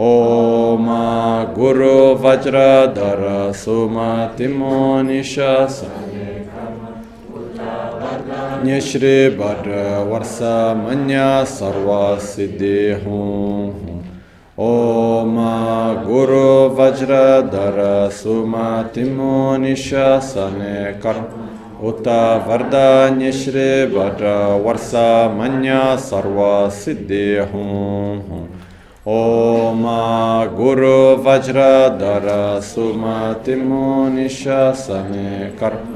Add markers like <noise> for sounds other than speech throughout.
ओम गुरु वज्रधर सुमतिमो निशस श्री भद्र वर्ष मन्य सर्व सिद्धि हूँ ओम गुरु वज्रधर सुमतिमो निशन कर्म उत वरदान्य श्री भद्र वर्ष मन्य सर्व सिद्धि हूँ ओम गुरु वज्रधर सुमतिमो निशन कर्म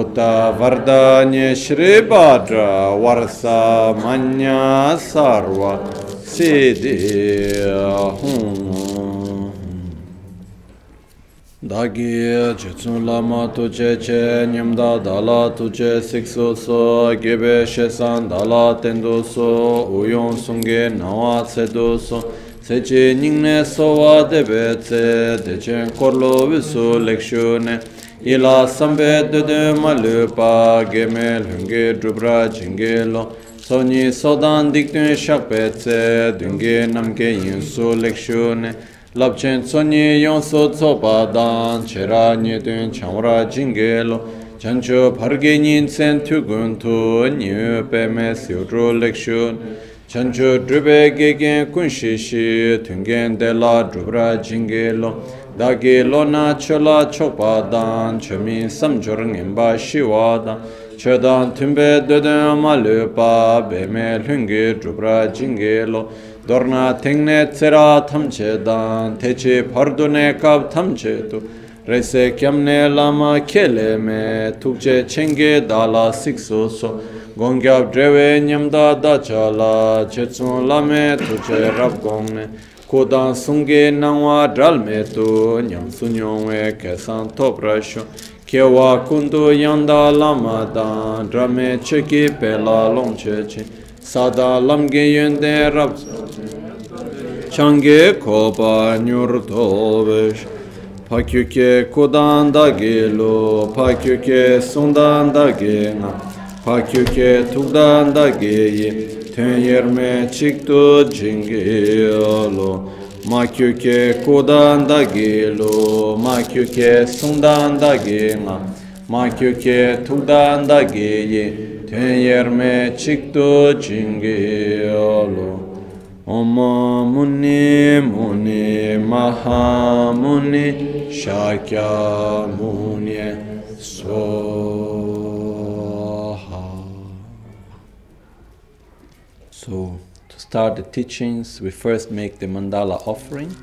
उत वरदान्य श्री भद्र वर्ष मन्य सर्व सिद्धि हूँ Dagi chitsun lama tuche che nyamda dala tuche sikso so gebe shesan dala tendo so uyon sunge nawa tsedo so Seche nyingne sowa debe tse, dechen korlo visu lekshu ne, ila sambe dede malupa, geme lunge drupra jingelo sonyi sodan diktun shakpe tse, dunge namke yinsu lekshu ne, labchen sonyi yonso tsopa dan, chera nyetun chamra jingelo chancho parge nyin sen tugun tu, nyu peme siudru lekshu ne, chancho dhrupe gegen kun shi tungen de la dhrupra jingi lo. Dagi lo na chola chokpa dan chomi samchor ngenpa shiwa dan chodan tumbe dodan ma lupa beme lungi dhrupra jingi lo. Dorna tengne tsera tamche dan techi pardune kab tamche tu. Rese kyamne lama kele me tukche chenge dala sikso so. gongyab drewe nyamda dacha la chetsun lame tuche rab gongne kodan sungge nangwa dralme tu nyam sunyongwe kesan top rasho kewa kundu yanda lama dan drame cheki pela long cheche sada lamge yende rab change koba nyur tobesh pakyuke kodan dage lo pakyuke sundan dage na 파큐케 툭단다게이 텐여메 칙도 징게로 마큐케 고단다게로 마큐케 송단다게마 마큐케 툭단다게이 텐여메 칙도 징게로 Oma muni muni maha muni shakya muni so. So, to start the teachings, we first make the mandala offering.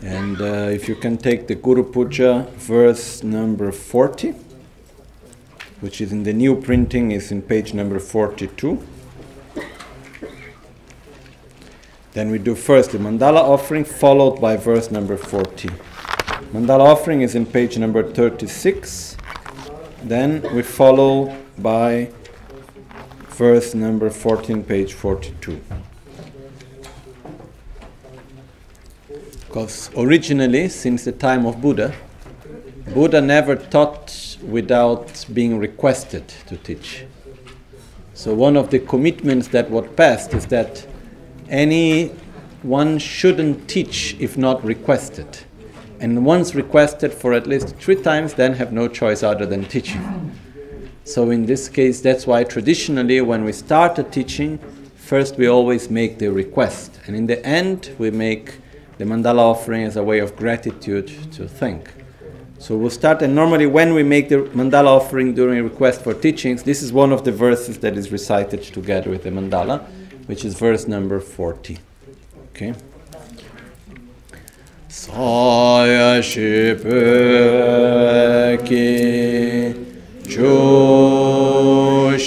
And uh, if you can take the Guru Puja, verse number 40, which is in the new printing, is in page number 42. Then we do first the mandala offering, followed by verse number 40. Mandala offering is in page number 36. Then we follow by verse number 14, page 42. Because originally, since the time of Buddha, Buddha never taught without being requested to teach. So, one of the commitments that was passed is that anyone shouldn't teach if not requested. And once requested for at least three times, then have no choice other than teaching. So, in this case, that's why traditionally, when we start a teaching, first we always make the request. And in the end, we make the mandala offering as a way of gratitude to thank. So we'll start, and normally when we make the mandala offering during request for teachings, this is one of the verses that is recited together with the mandala, which is verse number 40. Okay? Saya chushime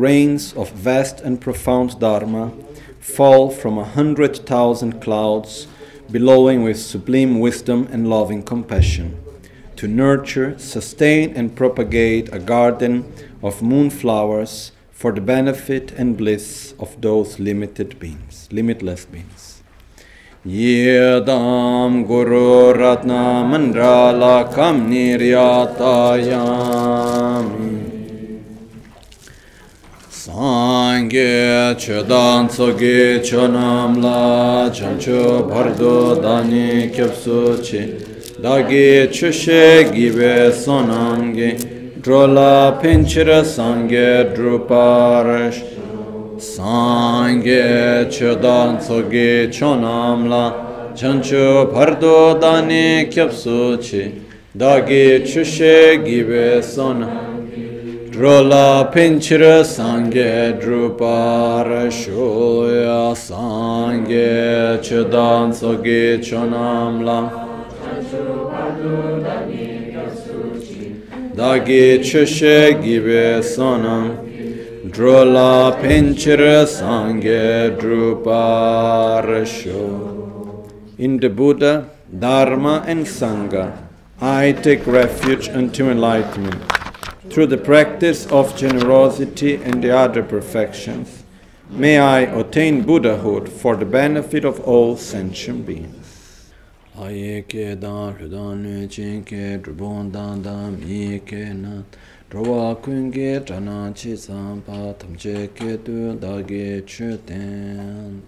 ask that rains of vast and profound Dharma fall from a hundred thousand clouds, billowing with sublime wisdom and loving compassion, to nurture, sustain, and propagate a garden of moonflowers for the benefit and bliss of those limited beings, limitless beings. Yedam Guru Ratna Mandalakam Niryatayami Sangye Chedan Tsoge Chonam La Chancho Bardo Dani Kyapsu Chi Dagi Chushe Gibe Sonamge Drola Pinchira Sangye Druparash Sangye Chedan Tsoge Chonam La Chancho Bardo Dani Kyapsu Chi Dagi Chushe Gibe Sonam Drola pinchira sangye drupara shoya sangye chedan soge chonamla Dagi chushe gibe sonam. Drola pinchira sangye drupara sho In the Buddha, Dharma and Sangha, I take refuge unto enlightenment through the practice of generosity and the other perfections, may I attain Buddhahood for the benefit of all sentient beings. Aye ke nu chin ke ke na drowa kun chana chi pa che ke tu da ge chu ten.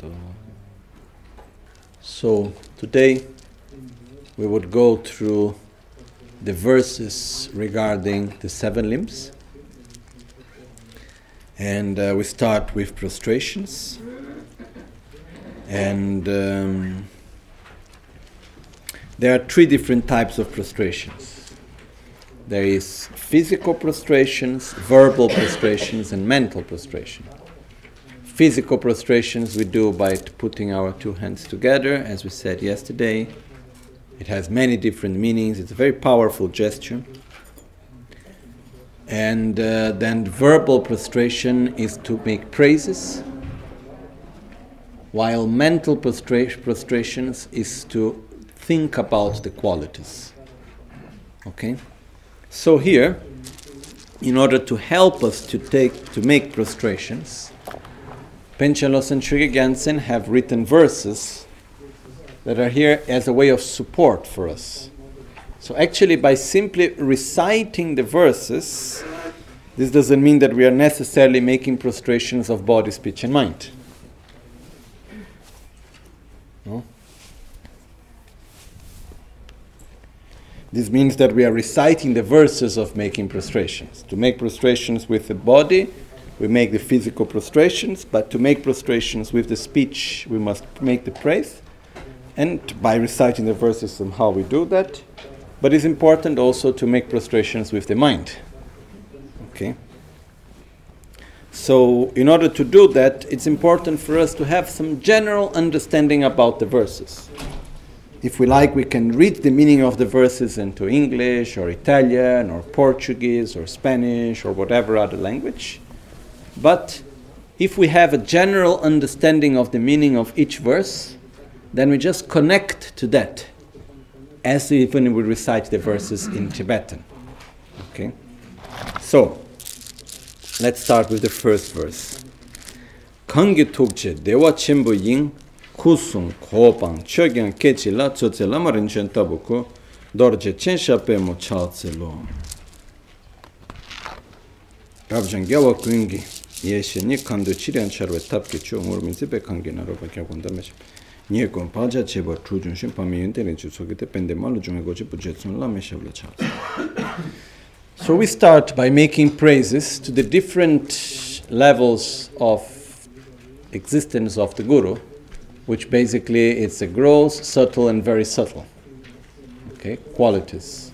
So today we would go through the verses regarding the seven limbs. And uh, we start with prostrations. And um, there are three different types of prostrations there is physical prostrations, verbal prostrations, and mental prostration. Physical prostrations we do by putting our two hands together, as we said yesterday. It has many different meanings. It's a very powerful gesture. And uh, then verbal prostration is to make praises, while mental prostra- prostrations is to think about the qualities. Okay? So here, in order to help us to take to make prostrations, Penchalos and Sri Gansen have written verses that are here as a way of support for us. So, actually, by simply reciting the verses, this doesn't mean that we are necessarily making prostrations of body, speech, and mind. No? This means that we are reciting the verses of making prostrations. To make prostrations with the body, we make the physical prostrations, but to make prostrations with the speech, we must make the praise. And by reciting the verses, somehow we do that. But it's important also to make prostrations with the mind. Okay? So, in order to do that, it's important for us to have some general understanding about the verses. If we like, we can read the meaning of the verses into English or Italian or Portuguese or Spanish or whatever other language. But if we have a general understanding of the meaning of each verse, then we just connect to that as if we recite the verses in Tibetan. Okay? So, let's start with the first verse. Kangi tukche dewa chimbo ying kusung kobang chogyang kechi la tsotse lama rinchen tabuko dorje chen shape mo chaltse lo. Rabjan gyawa kungi yeshe ni kandu chirian charwe tapke cho ngur minzi be kangi naro pa kya kunda meshe. Chu junshin pa tsoke te pende pu jetsun la chaltse. So we start by making praises to the different levels of existence of the Guru, which basically it's a gross, subtle, and very subtle. Okay, qualities.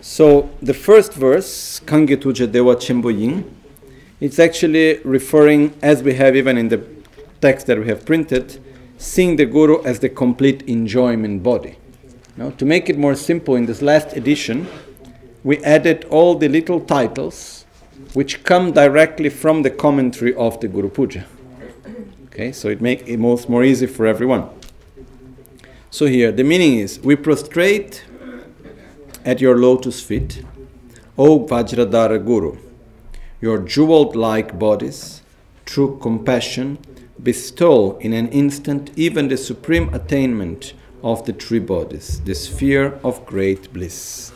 So the first verse, Kange Tuje Dewa Chimbo Ying, it's actually referring, as we have even in the text that we have printed, seeing the Guru as the complete enjoyment body. Now, to make it more simple, in this last edition, we added all the little titles which come directly from the commentary of the Guru Puja. Okay, so it makes it more, more easy for everyone. So here, the meaning is we prostrate at your lotus feet, O Vajradhara Guru, your jeweled like bodies, through compassion, bestow in an instant even the supreme attainment of the three bodies, the sphere of great bliss.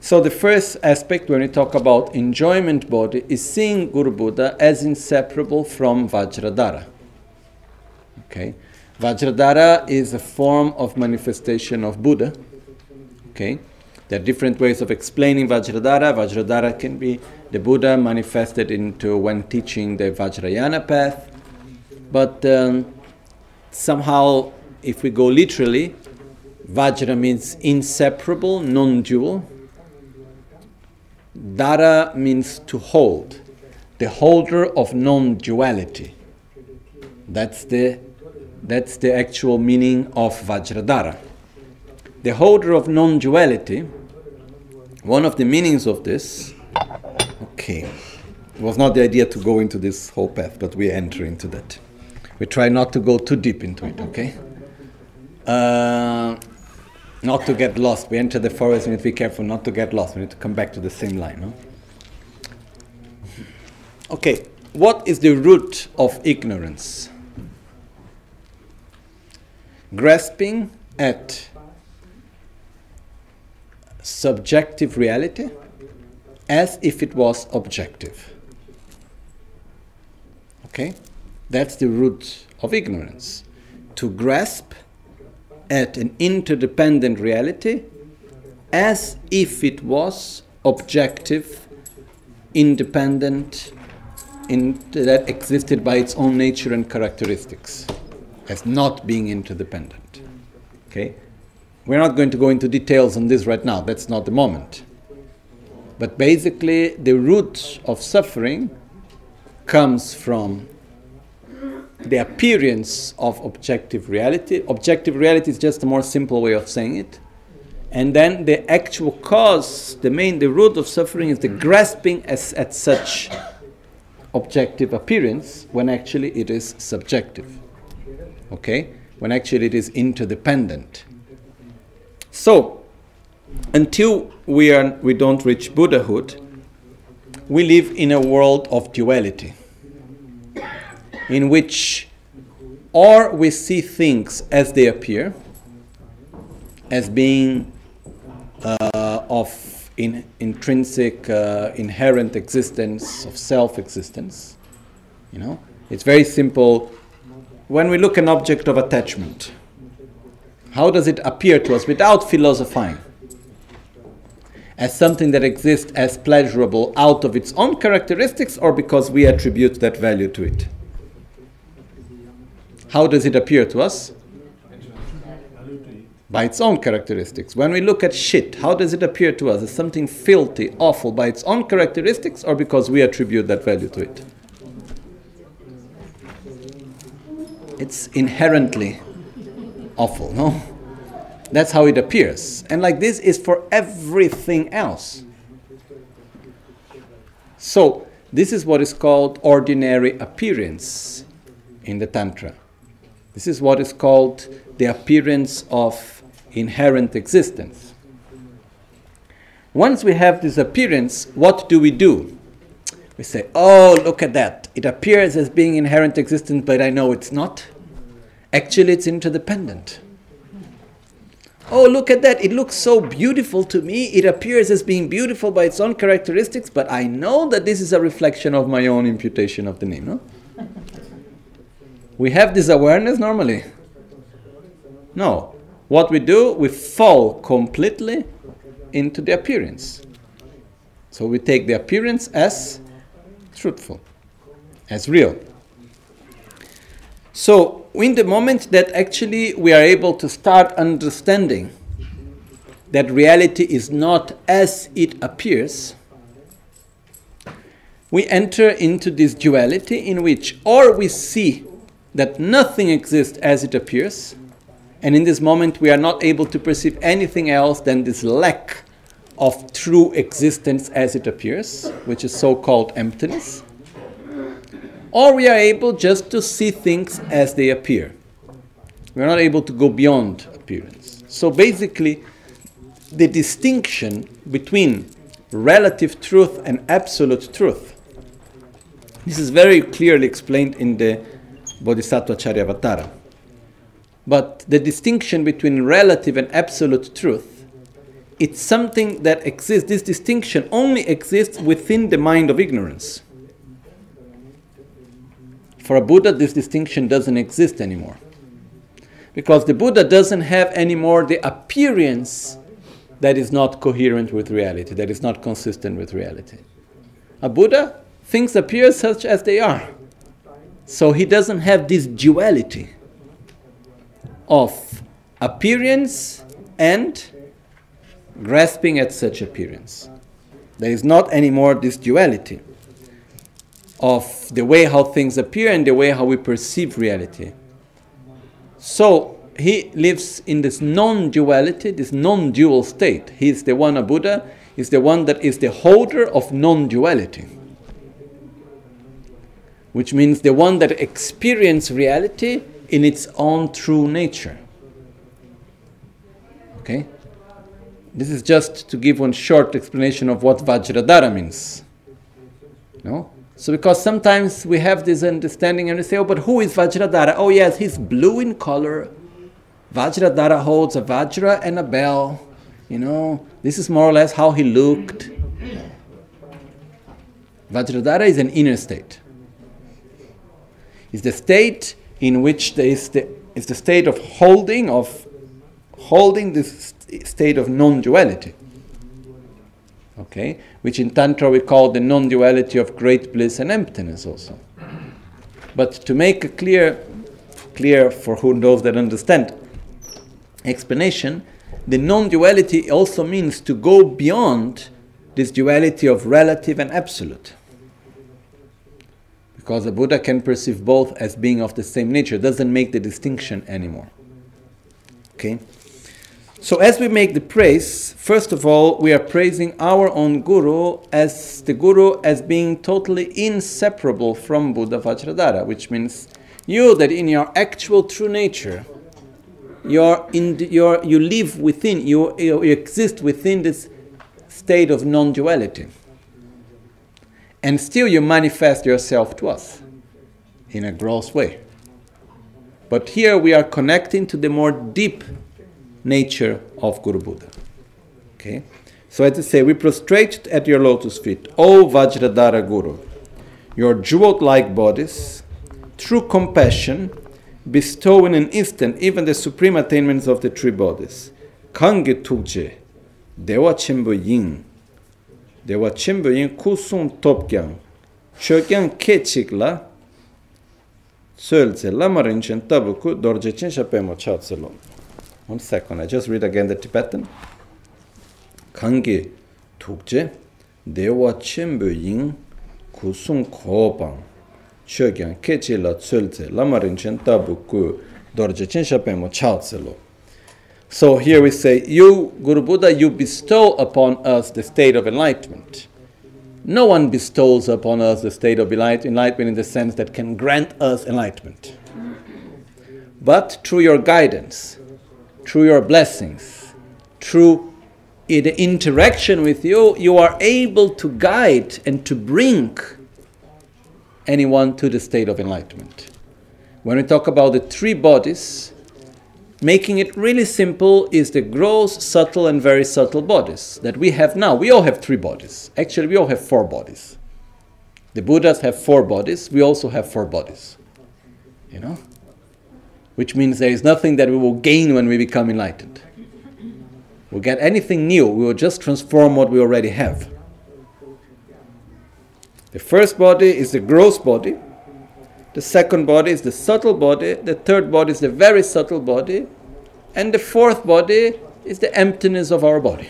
So the first aspect when we talk about enjoyment body is seeing Guru Buddha as inseparable from Vajradhara. Okay? Vajradhara is a form of manifestation of Buddha. Okay? There are different ways of explaining Vajradhara. Vajradhara can be the Buddha manifested into when teaching the Vajrayana path. But um, somehow, if we go literally, Vajra means inseparable, non dual. Dara means to hold, the holder of non duality. That's the, that's the actual meaning of Vajradhara. The holder of non duality, one of the meanings of this, okay, it was not the idea to go into this whole path, but we enter into that. We try not to go too deep into it, okay? Uh, not to get lost. We enter the forest, we need to be careful not to get lost. We need to come back to the same line. No? Okay, what is the root of ignorance? Grasping at subjective reality as if it was objective. Okay? That's the root of ignorance. To grasp at an interdependent reality as if it was objective, independent, in, that existed by its own nature and characteristics, as not being interdependent. Okay? We're not going to go into details on this right now, that's not the moment. But basically, the root of suffering comes from the appearance of objective reality. Objective reality is just a more simple way of saying it. And then the actual cause, the main, the root of suffering is the grasping as, at such objective appearance when actually it is subjective. Okay? When actually it is interdependent. So, until we, are, we don't reach Buddhahood, we live in a world of duality in which or we see things as they appear, as being uh, of in, intrinsic, uh, inherent existence, of self existence. You know, it's very simple. When we look an object of attachment, how does it appear to us without philosophizing? As something that exists as pleasurable out of its own characteristics or because we attribute that value to it? How does it appear to us? By its own characteristics. When we look at shit, how does it appear to us? As something filthy, awful by its own characteristics or because we attribute that value to it? It's inherently awful, no? That's how it appears. And like this is for everything else. So, This is what is called ordinary appearance in the Tantra. This is what is called the appearance of inherent existence. Once we have this appearance, what do we do? We say, Oh, look at that. It appears as being inherent existence, but I know it's not. Actually, it's interdependent. Oh, look at that. It looks so beautiful to me. It appears as being beautiful by its own characteristics, but I know that this is a reflection of my own imputation of the name. No? We have this awareness normally. No. What we do, we fall completely into the appearance. So we take the appearance as truthful, as real. So, in the moment that actually we are able to start understanding that reality is not as it appears, we enter into this duality in which or we see that nothing exists as it appears, and in this moment we are not able to perceive anything else than this lack of true existence as it appears, which is so called emptiness or we are able just to see things as they appear. We are not able to go beyond appearance. So basically, the distinction between relative truth and absolute truth. This is very clearly explained in the Bodhisattva Charyavatara. But the distinction between relative and absolute truth, it's something that exists, this distinction only exists within the mind of ignorance. For a Buddha, this distinction doesn't exist anymore. Because the Buddha doesn't have anymore the appearance that is not coherent with reality, that is not consistent with reality. A Buddha, things appear such as they are. So he doesn't have this duality of appearance and grasping at such appearance. There is not anymore this duality of the way how things appear and the way how we perceive reality. So he lives in this non duality, this non dual state. He is the one, a Buddha, is the one that is the holder of non duality. Which means the one that experiences reality in its own true nature. Okay? This is just to give one short explanation of what Vajradhara means. No? So, because sometimes we have this understanding and we say, oh, but who is Vajradhara? Oh, yes, he's blue in color. Vajradhara holds a Vajra and a bell. You know, this is more or less how he looked. Vajradhara is an inner state. It's the state in which there is the, it's the state of holding, of holding this state of non-duality okay, which in Tantra we call the non duality of great bliss and emptiness also. But to make a clear, clear for who those that understand explanation, the non duality also means to go beyond this duality of relative and absolute. Because the Buddha can perceive both as being of the same nature, doesn't make the distinction anymore. Okay? So, as we make the praise, first of all, we are praising our own Guru as the Guru as being totally inseparable from Buddha Vajradhara, which means you that in your actual true nature, you're in you're, you live within, you, you exist within this state of non duality. And still you manifest yourself to us in a gross way. But here we are connecting to the more deep nature of Guru Buddha. Okay? So as I say, we prostrate at your lotus feet, O Vajradhara Guru, your jeweled like bodies, through compassion, bestow in an instant even the supreme attainments of the three bodies. Kange tukje, dewa chimbo yin, dewa chimbo yin kusung top kyang. Sho kyang ke chik la söl tse lama rinchen tabu ku dorje chen shape mo cha tse lo. One second i just read again the tibetan. Kangi tukje dewa chimbo yin kusung ko pang. Sho kyang ke chik la söl tse lama rinchen tabu ku dorje chen shape mo cha tse lo. So here we say, you, Guru Buddha, you bestow upon us the state of enlightenment. no one bestows upon us the state of enlightenment in the sense that can grant us enlightenment. But through your guidance, through your blessings, through the interaction with you, you are able to guide and to bring anyone to the state of enlightenment. When we talk about the three bodies, making it really simple is the gross, subtle, and very subtle bodies that we have now. We all have three bodies. Actually, we all have four bodies. The Buddhas have four bodies. We also have four bodies. You know? Which means there is nothing that we will gain when we become enlightened. We'll get anything new, we will just transform what we already have. The first body is the gross body. The second body is the subtle body. The third body is the very subtle body. And the fourth body is the emptiness of our body.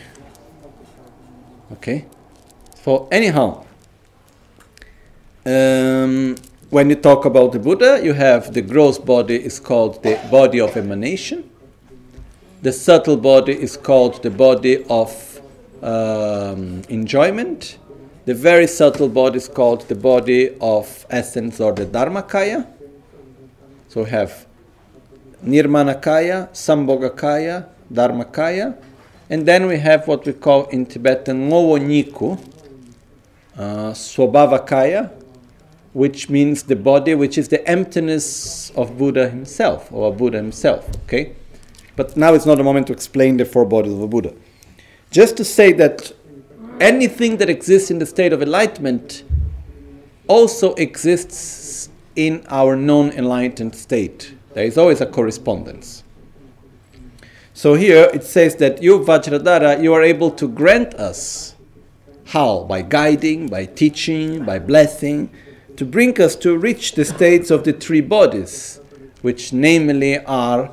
Okay? So, anyhow, um, when you talk about the Buddha, you have the gross body is called the body of emanation. The subtle body is called the body of um, enjoyment the very subtle body is called the body of essence or the Dharmakaya. So we have Nirmanakaya, Sambhogakaya, Dharmakaya, and then we have what we call in Tibetan Ngowo Niku, uh, Swabhavakaya, which means the body which is the emptiness of Buddha himself or Buddha himself. Okay? But now it's not a moment to explain the four bodies of a Buddha. Just to say that anything that exists in the state of enlightenment also exists in our non enlightened state. There is always a correspondence. So here it says that you, Vajradhara, you are able to grant us. How? By guiding, by teaching, by blessing, to bring us to reach the states of the three bodies, which namely are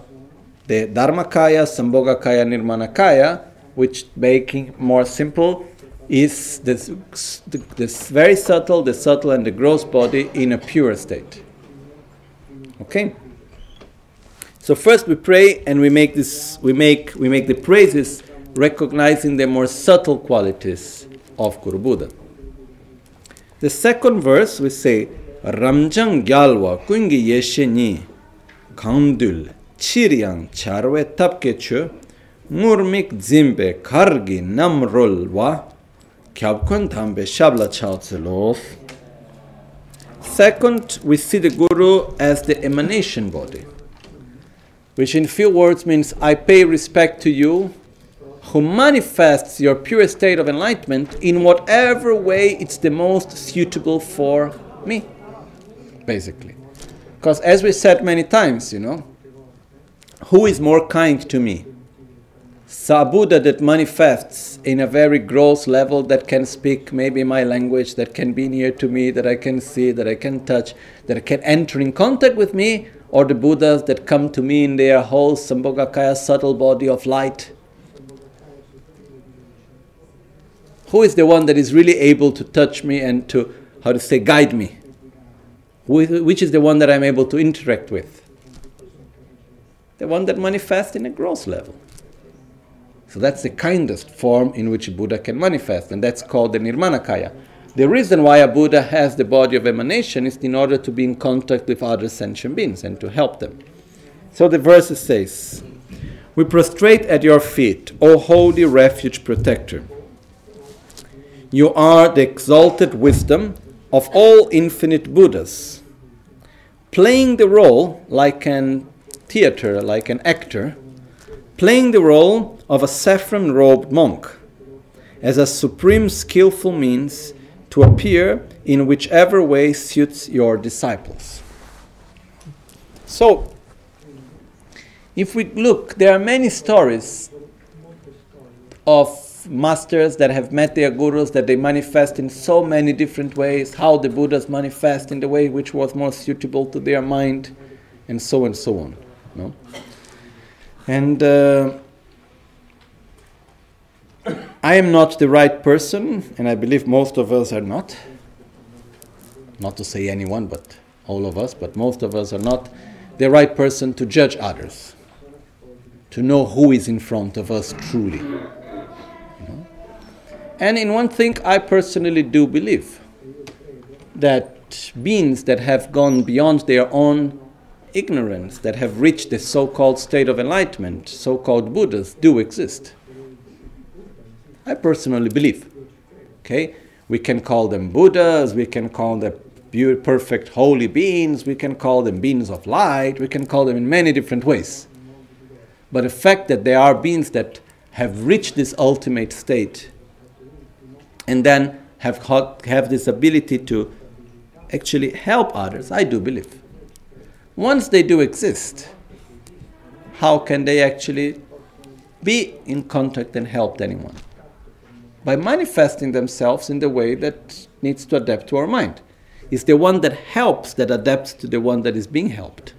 the Dharmakaya, Sambhogakaya, Nirmanakaya, which making more simple is this, this very subtle, the subtle and the gross body in a pure state. Okay? So first we pray and we make this we make we make the praises recognizing the more subtle qualities of Guru Buddha. The second verse we say Ramjang gyalwa kungi yeshe ni kandul chiryang charwe Tapkechu murmik zimbe kargi namrolwa Second, we see the Guru as the emanation body, which in few words means I pay respect to you who manifests your pure state of enlightenment in whatever way it's the most suitable for me, basically. Because as we said many times, you know, who is more kind to me? Sabuddha that manifests in a very gross level that can speak maybe my language, that can be near to me, that I can see, that I can touch, that can enter in contact with me, or the Buddhas that come to me in their whole Sambhogakaya subtle body of light. Who is the one that is really able to touch me and to, how to say, guide me? Which is the one that I'm able to interact with? The one that manifests in a gross level. So that's the kindest form in which Buddha can manifest, and that's called the Nirmanakaya. The reason why a Buddha has the body of emanation is in order to be in contact with other sentient beings and to help them. So the verse says, We prostrate at your feet, O holy refuge protector. You are the exalted wisdom of all infinite Buddhas, playing the role like an theater, like an actor, playing the role of a saffron robed monk as a supreme skillful means to appear in whichever way suits your disciples. So, if we look, there are many stories of masters that have met their gurus that they manifest in so many different ways, how the Buddhas manifest in the way which was more suitable to their mind, and so and so on. No? And uh, I am not the right person, and I believe most of us are not. Not to say anyone, but all of us, but most of us are not the right person to judge others, to know who is in front of us truly. You know? And in one thing, I personally do believe that beings that have gone beyond their own ignorance, that have reached the so called state of enlightenment, so called Buddhas, do exist. I personally believe. Okay? We can call them Buddhas, we can call them perfect holy beings, we can call them beings of light, we can call them in many different ways. But the fact that there are beings that have reached this ultimate state and then have, have this ability to actually help others, I do believe. Once they do exist, how can they actually be in contact and help anyone? By manifesting themselves in the way that needs to adapt to our mind. It's the one that helps that adapts to the one that is being helped,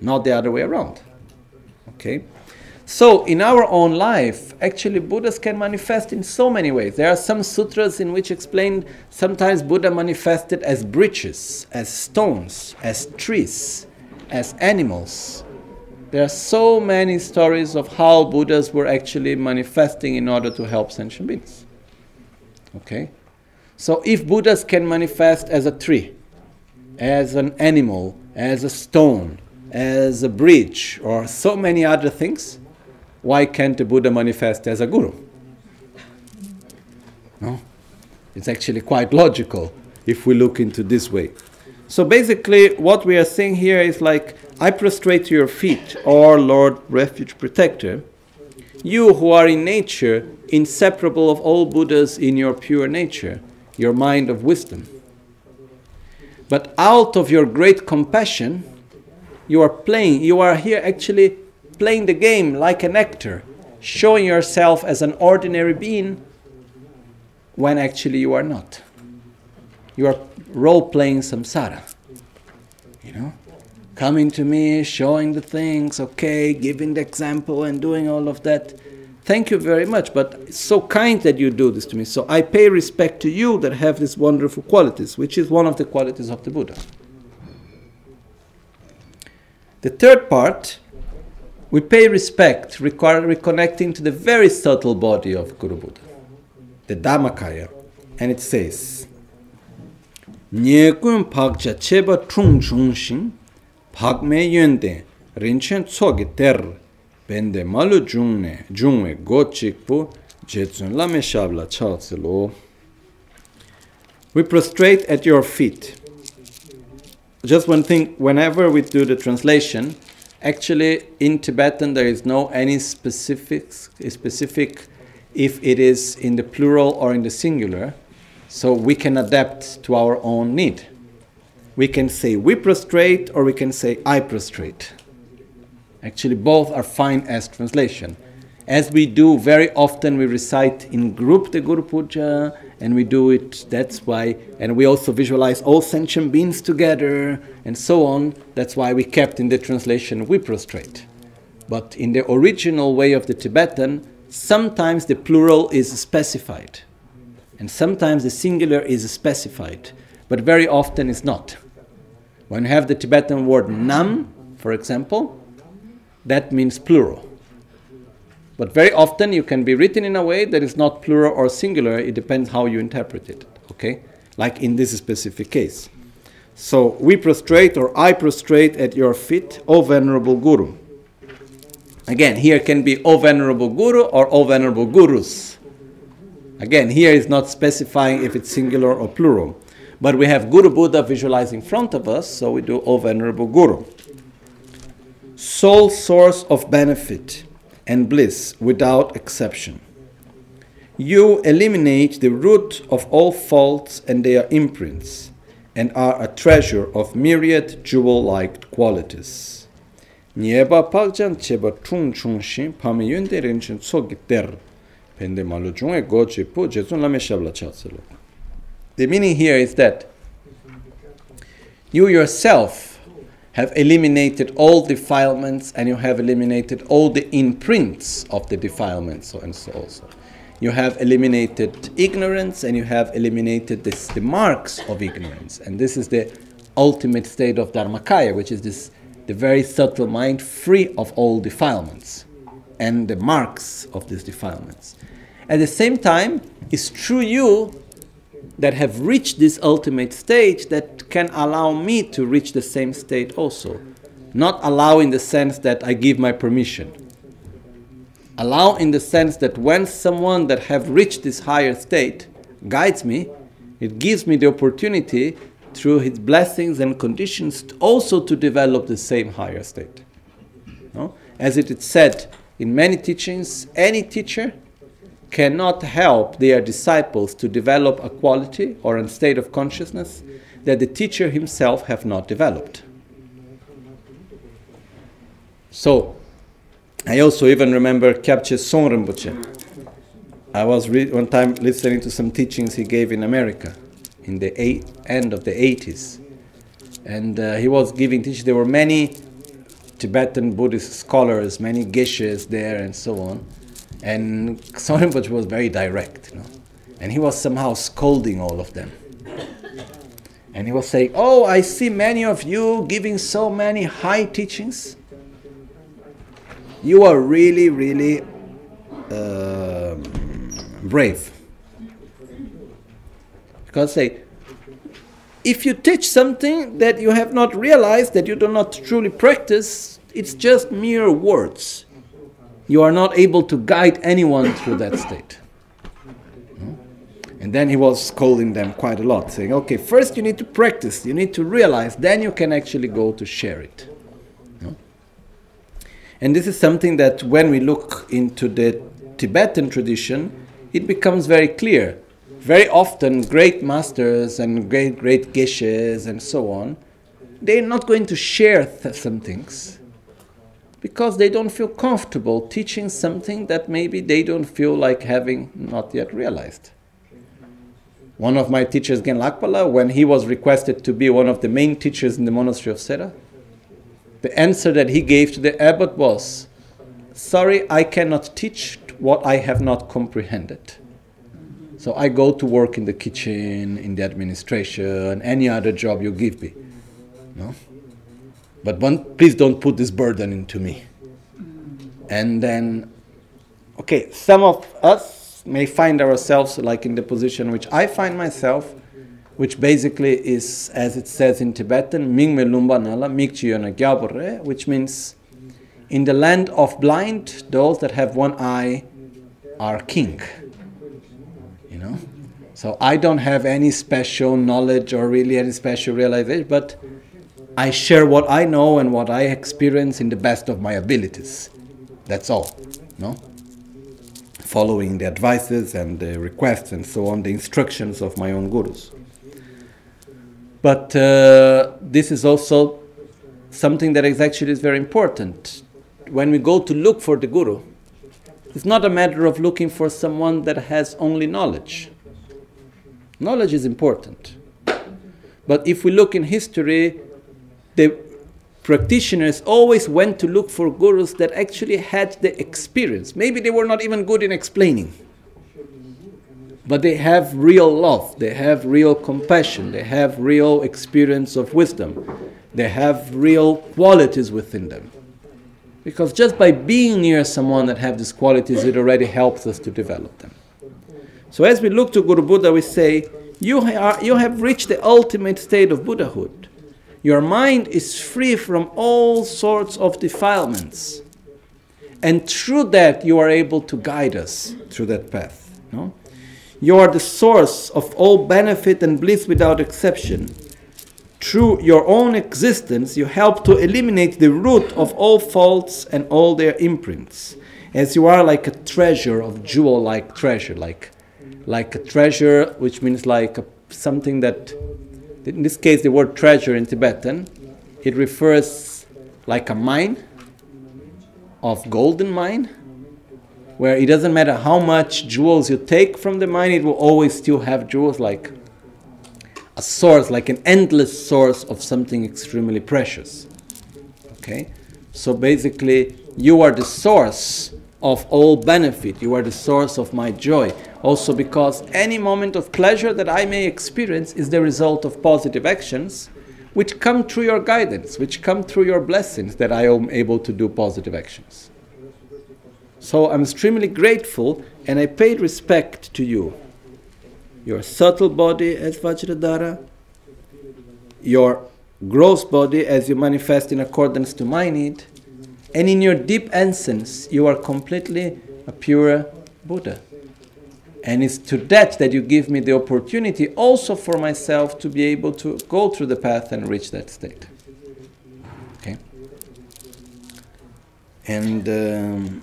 not the other way around. Okay? So, in our own life, actually, Buddhas can manifest in so many ways. There are some sutras in which explain sometimes Buddha manifested as bridges, as stones, as trees, as animals. There are so many stories of how Buddhas were actually manifesting in order to help sentient beings. Okay? So, if Buddhas can manifest as a tree, as an animal, as a stone, as a bridge, or so many other things, why can't the Buddha manifest as a guru? No? It's actually quite logical if we look into this way. So basically, what we are saying here is like, I prostrate to your feet, or Lord Refuge Protector, you who are in nature inseparable of all Buddhas in your pure nature, your mind of wisdom. But out of your great compassion, you are playing, you are here actually playing the game like an actor, showing yourself as an ordinary being when actually you are not. You are role playing samsara. You know? Coming to me, showing the things, okay, giving the example and doing all of that. Thank you very much, but it's so kind that you do this to me. So I pay respect to you that have these wonderful qualities, which is one of the qualities of the Buddha. The third part we pay respect, reconnecting to the very subtle body of Guru Buddha, the Dharmakaya, and it says, Nyekun pakcha cheba trung chungshin, pakme yönde, rinchen tsogi ter, bende malu jungne, jungwe gochikpu, jetsun lame shabla chatsilo. We prostrate at your feet. Just one thing, whenever we do the translation, Actually, in Tibetan, there is no any specifics, specific if it is in the plural or in the singular. So we can adapt to our own need. We can say we prostrate or we can say I prostrate. Actually, both are fine as translation. As we do very often, we recite in group the Guru Puja and we do it, that's why, and we also visualize all sentient beings together and so on. That's why we kept in the translation we prostrate. But in the original way of the Tibetan, sometimes the plural is specified, and sometimes the singular is specified, but very often it's not. When you have the Tibetan word nam, for example, that means plural. But very often you can be written in a way that is not plural or singular. It depends how you interpret it. Okay? Like in this specific case. So we prostrate or I prostrate at your feet, O Venerable Guru. Again, here can be O Venerable Guru or O Venerable Gurus. Again, here is not specifying if it's singular or plural. But we have Guru Buddha visualizing in front of us, so we do O Venerable Guru. Sole source of benefit and bliss without exception. You eliminate the root of all faults and their imprints, and are a treasure of myriad jewel like qualities. Pakjan cheba chung chung pende chung e lame shabla. The meaning here is that you yourself have eliminated all defilements and you have eliminated all the imprints of the defilements so and so also. You have eliminated ignorance and you have eliminated this, the marks of ignorance. And this is the ultimate state of dharmakaya which is this the very subtle mind free of all defilements and the marks of these defilements. At the same time, it's through you that have reached this ultimate stage that can allow me to reach the same state also. Not allow in the sense that I give my permission. Allow in the sense that when someone that have reached this higher state guides me, it gives me the opportunity through his blessings and conditions also to develop the same higher state. No? As it is said in many teachings, any teacher cannot help their disciples to develop a quality or a state of consciousness that the teacher himself have not developed. So, I also even remember Kyabje Zong Rinpoche. I was re- one time listening to some teachings he gave in America in the eight, end of the 80s. And uh, he was giving teachings. There were many Tibetan Buddhist scholars, many geshes there, and so on. And Zong was very direct, you know. And he was somehow scolding all of them. And he was saying, Oh, I see many of you giving so many high teachings. You are really, really uh, brave. Because say, if you teach something that you have not realized, that you do not truly practice, it's just mere words. You are not able to guide anyone through that state. And then he was scolding them quite a lot, saying, okay, first you need to practice, you need to realize, then you can actually go to share it. And this is something that when we look into the Tibetan tradition, it becomes very clear. Very often, great masters and great, great geshes and so on, they're not going to share th- some things because they don't feel comfortable teaching something that maybe they don't feel like having not yet realized. One of my teachers, Gen Lakpala, when he was requested to be one of the main teachers in the monastery of Sera, the answer that he gave to the abbot was, Sorry, I cannot teach what I have not comprehended. So I go to work in the kitchen, in the administration, any other job you give me. No? But one, please don't put this burden into me. And then, okay, some of us may find ourselves like in the position which I find myself, which basically is, as it says in Tibetan, Mingme Lumba Nala, Gyabore, which means in the land of blind, those that have one eye are king. You know? So I don't have any special knowledge or really any special realization, but I share what I know and what I experience in the best of my abilities. That's all. No? Following the advices and the requests and so on, the instructions of my own gurus. But uh, this is also something that is actually is very important. When we go to look for the guru, it's not a matter of looking for someone that has only knowledge. Knowledge is important. But if we look in history, the practitioners always went to look for gurus that actually had the experience. Maybe they were not even good in explaining, but they have real love, they have real compassion, they have real experience of wisdom, they have real qualities within them. Because just by being near someone that have these qualities, it already helps us to develop them. So as we look to Guru Buddha, we say, you, are, you have reached the ultimate state of Buddhahood. Your mind is free from all sorts of defilements. And through that, you are able to guide us through that path. No? You are the source of all benefit and bliss without exception. Through your own existence, you help to eliminate the root of all faults and all their imprints, as you are like a treasure of jewel like treasure, like, like a treasure, which means like a, something that, in this case, the word treasure in Tibetan, it refers like a mine of golden mine where it doesn't matter how much jewels you take from the mine, it will always still have jewels like a source, like an endless source of something extremely precious. Okay? So basically, you are the source of all benefit. You are the source of my joy. Also, because any moment of pleasure that I may experience is the result of positive actions which come through your guidance, which come through your blessings that I am able to do positive actions. So I'm extremely grateful and I paid respect to you. Your subtle body as Vajradhara, your gross body as you manifest in accordance to my need, and in your deep essence, you are completely a pure Buddha. And it's to that that you give me the opportunity also for myself to be able to go through the path and reach that state. Okay? And um,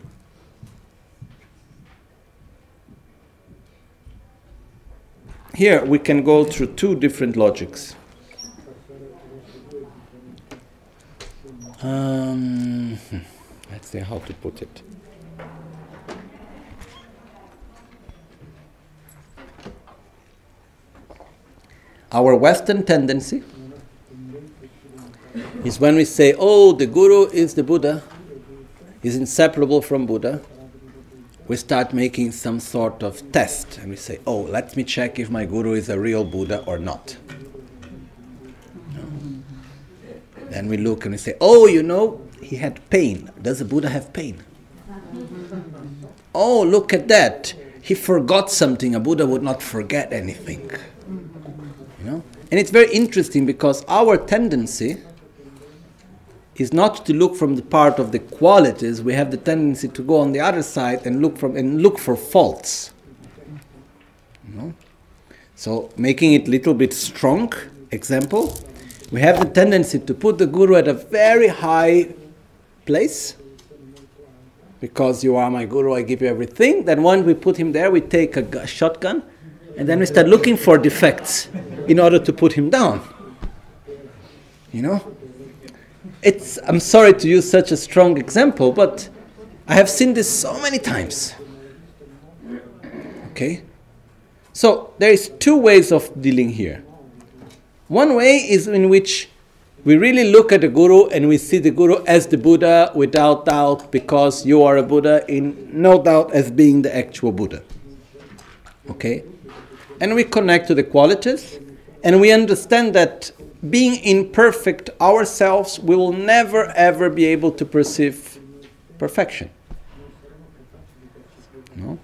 here we can go through two different logics. Um, hmm, let's see how to put it. Our Western tendency is when we say, oh, the Guru is the Buddha, is inseparable from Buddha, we start making some sort of test and we say, oh, let me check if my Guru is a real Buddha or not. Then we look and we say, oh, you know, he had pain. Does the Buddha have pain? oh, look at that. He forgot something. A Buddha would not forget anything. You know? And it's very interesting because our tendency is not to look from the part of the qualities. We have the tendency to go on the other side and look from and look for faults. You know? So making it a little bit strong, example, we have the tendency to put the guru at a very high place because you are my guru, I give you everything. Then once we put him there, we take a shotgun and then we start looking for defects in order to put him down. You know? It's, I'm sorry to use such a strong example, but I have seen this so many times. Okay? So there is two ways of dealing here. One way is in which we really look at the Guru and we see the Guru as the Buddha without doubt because you are a Buddha, in no doubt as being the actual Buddha. Okay? And we connect to the qualities and we understand that being imperfect ourselves, we will never ever be able to perceive perfection. No?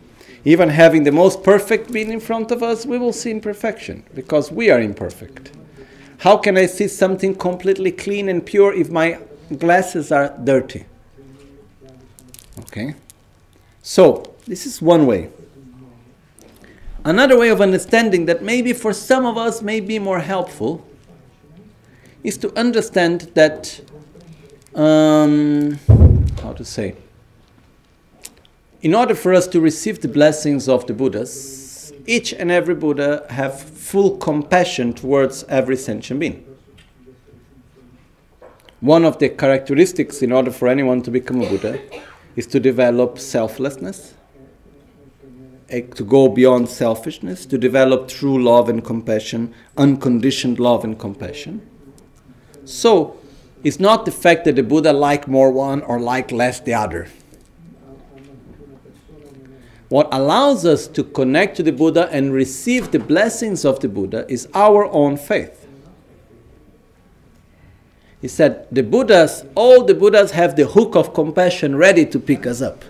Even having the most perfect being in front of us, we will see imperfection because we are imperfect. How can I see something completely clean and pure if my glasses are dirty? Okay? So, this is one way. Another way of understanding that maybe for some of us may be more helpful is to understand that, um, how to say, in order for us to receive the blessings of the Buddhas, each and every Buddha have full compassion towards every sentient being. One of the characteristics in order for anyone to become a Buddha is to develop selflessness, Eh, to go beyond selfishness, to develop true love and compassion, unconditioned love and compassion. So, it's not the fact that the Buddha liked more one or liked less the other. What allows us to connect to the Buddha and receive the blessings of the Buddha is our own faith. He said, the Buddhas, all the Buddhas have the hook of compassion ready to pick us up.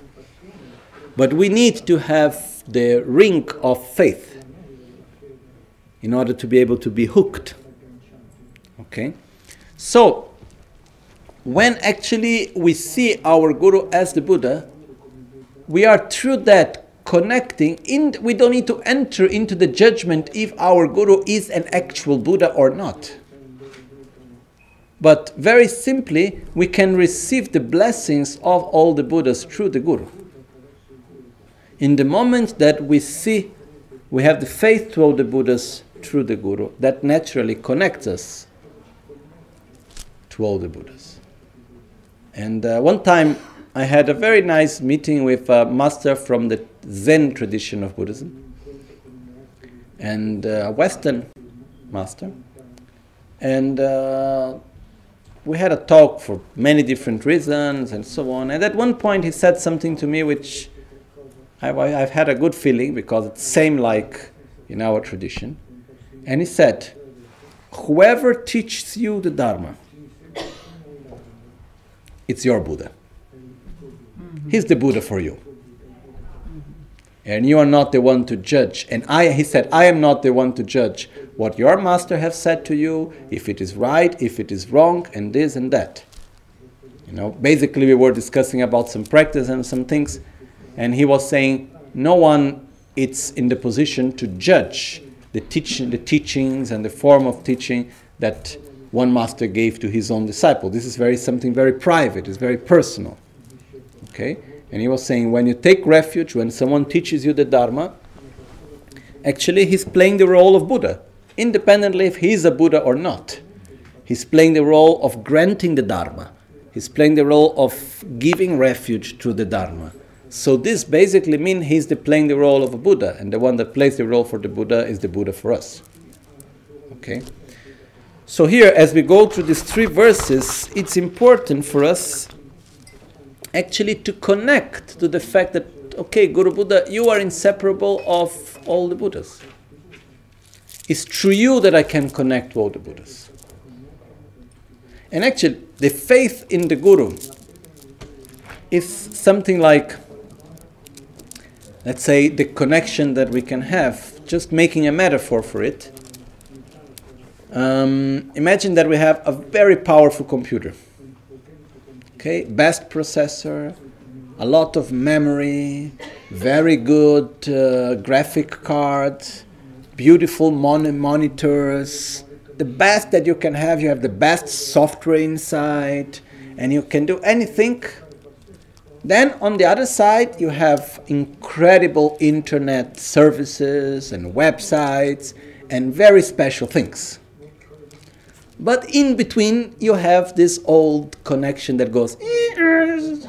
But we need to have the ring of faith in order to be able to be hooked. Okay? So, when actually we see our Guru as the Buddha, we are through that connecting in we don't need to enter into the judgment if our guru is an actual buddha or not but very simply we can receive the blessings of all the buddhas through the guru in the moment that we see we have the faith to all the buddhas through the guru that naturally connects us to all the buddhas and uh, one time I had a very nice meeting with a master from the Zen tradition of Buddhism and a Western master. And uh, we had a talk for many different reasons and so on. And at one point, he said something to me which I've, I've had a good feeling because it's same like in our tradition. And he said, Whoever teaches you the Dharma, it's your Buddha. Mm-hmm. He's the Buddha for you. and you are not the one to judge. And I, he said, I am not the one to judge what your master has said to you, if it is right, if it is wrong, and this and that. You know, basically we were discussing about some practice and some things, and he was saying no one is in the position to judge the teaching, the teachings and the form of teaching that one master gave to his own disciple. This is very something very private. It's very personal. Okay, and he was saying when you take refuge, when someone teaches you the Dharma, actually he's playing the role of Buddha, independently if he's a Buddha or not. He's playing the role of granting the Dharma. He's playing the role of giving refuge to the Dharma. So this basically means he's the playing the role of a Buddha, and the one that plays the role for the Buddha is the Buddha for us. Okay. So here, as we go through these three verses, it's important for us actually to connect to the fact that okay, Guru Buddha, you are inseparable of all the Buddhas. It's through you that I can connect to all the Buddhas. And actually, the faith in the Guru is something like let's say, the connection that we can have, just making a metaphor for it. Um, imagine that we have a very powerful computer. Okay, best processor, a lot of memory, very good uh, graphic card, beautiful mon- monitors, the best that you can have. You have the best software inside, and you can do anything then on the other side, you have incredible internet services and websites and very special things. But in between, you have this old connection that goes,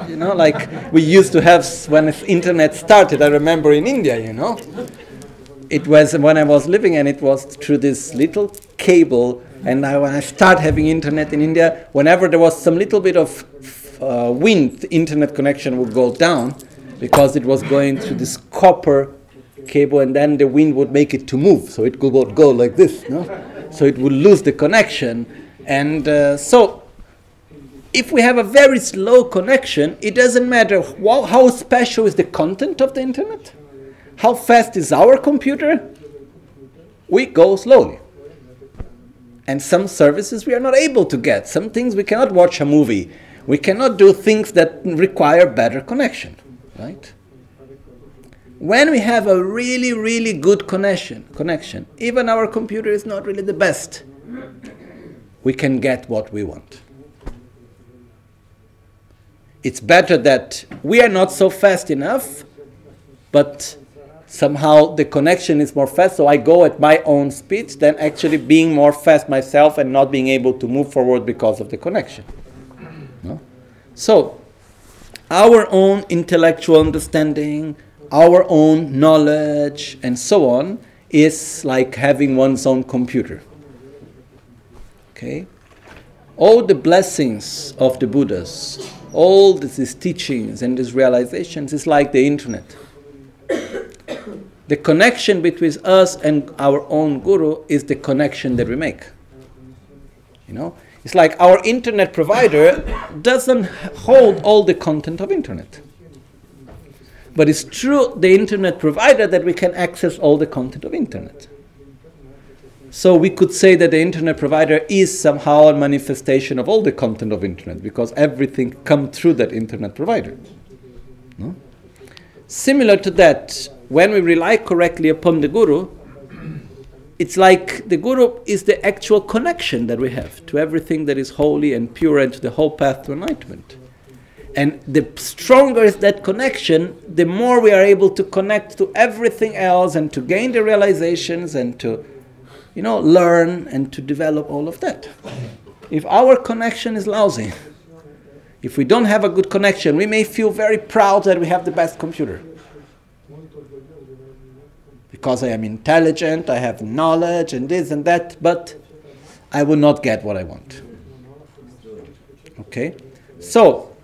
you know, like we used to have when the internet started. I remember in India, you know, it was when I was living, and it was through this little cable. And I, when I started having internet in India, whenever there was some little bit of uh, wind, the internet connection would go down because it was going through this copper cable, and then the wind would make it to move, so it would go like this, no? So it would lose the connection, and uh, so if we have a very slow connection, it doesn't matter how, how special is the content of the internet, how fast is our computer, we go slowly. And some services we are not able to get. Some things we cannot watch a movie we cannot do things that require better connection, right? When we have a really, really good connection, connection, even our computer is not really the best, we can get what we want. It's better that we are not so fast enough, but somehow the connection is more fast, so I go at my own speed than actually being more fast myself and not being able to move forward because of the connection. So, our own intellectual understanding, our own knowledge, and so on, is like having one's own computer. Okay? All the blessings of the Buddhas, all these teachings and these realizations is like the internet. <coughs> the connection between us and our own guru is the connection that we make. You know, it's like our internet provider doesn't hold all the content of internet. But it's through the internet provider that we can access all the content of internet. So we could say that the internet provider is somehow a manifestation of all the content of internet because everything comes through that internet provider. No? Similar to that, when we rely correctly upon the guru, it's like the Guru is the actual connection that we have to everything that is holy and pure and to the whole path to enlightenment. And the stronger is that connection, the more we are able to connect to everything else and to gain the realizations and to, you know, learn and to develop all of that. If our connection is lousy, if we don't have a good connection, we may feel very proud that we have the best computer because I am intelligent, I have knowledge, and this and that, but I will not get what I want. Okay? So,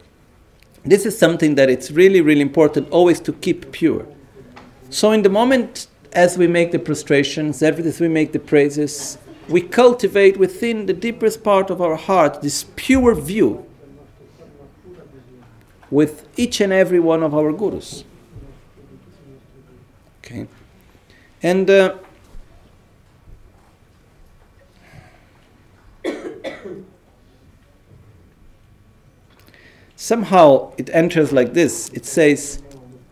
this is something that it's really, really important always to keep pure. So, in the moment as we make the prostrations, as we make the praises, we cultivate within the deepest part of our heart this pure view with each and every one of our gurus. Okay? And uh, <coughs> somehow it enters like this it says,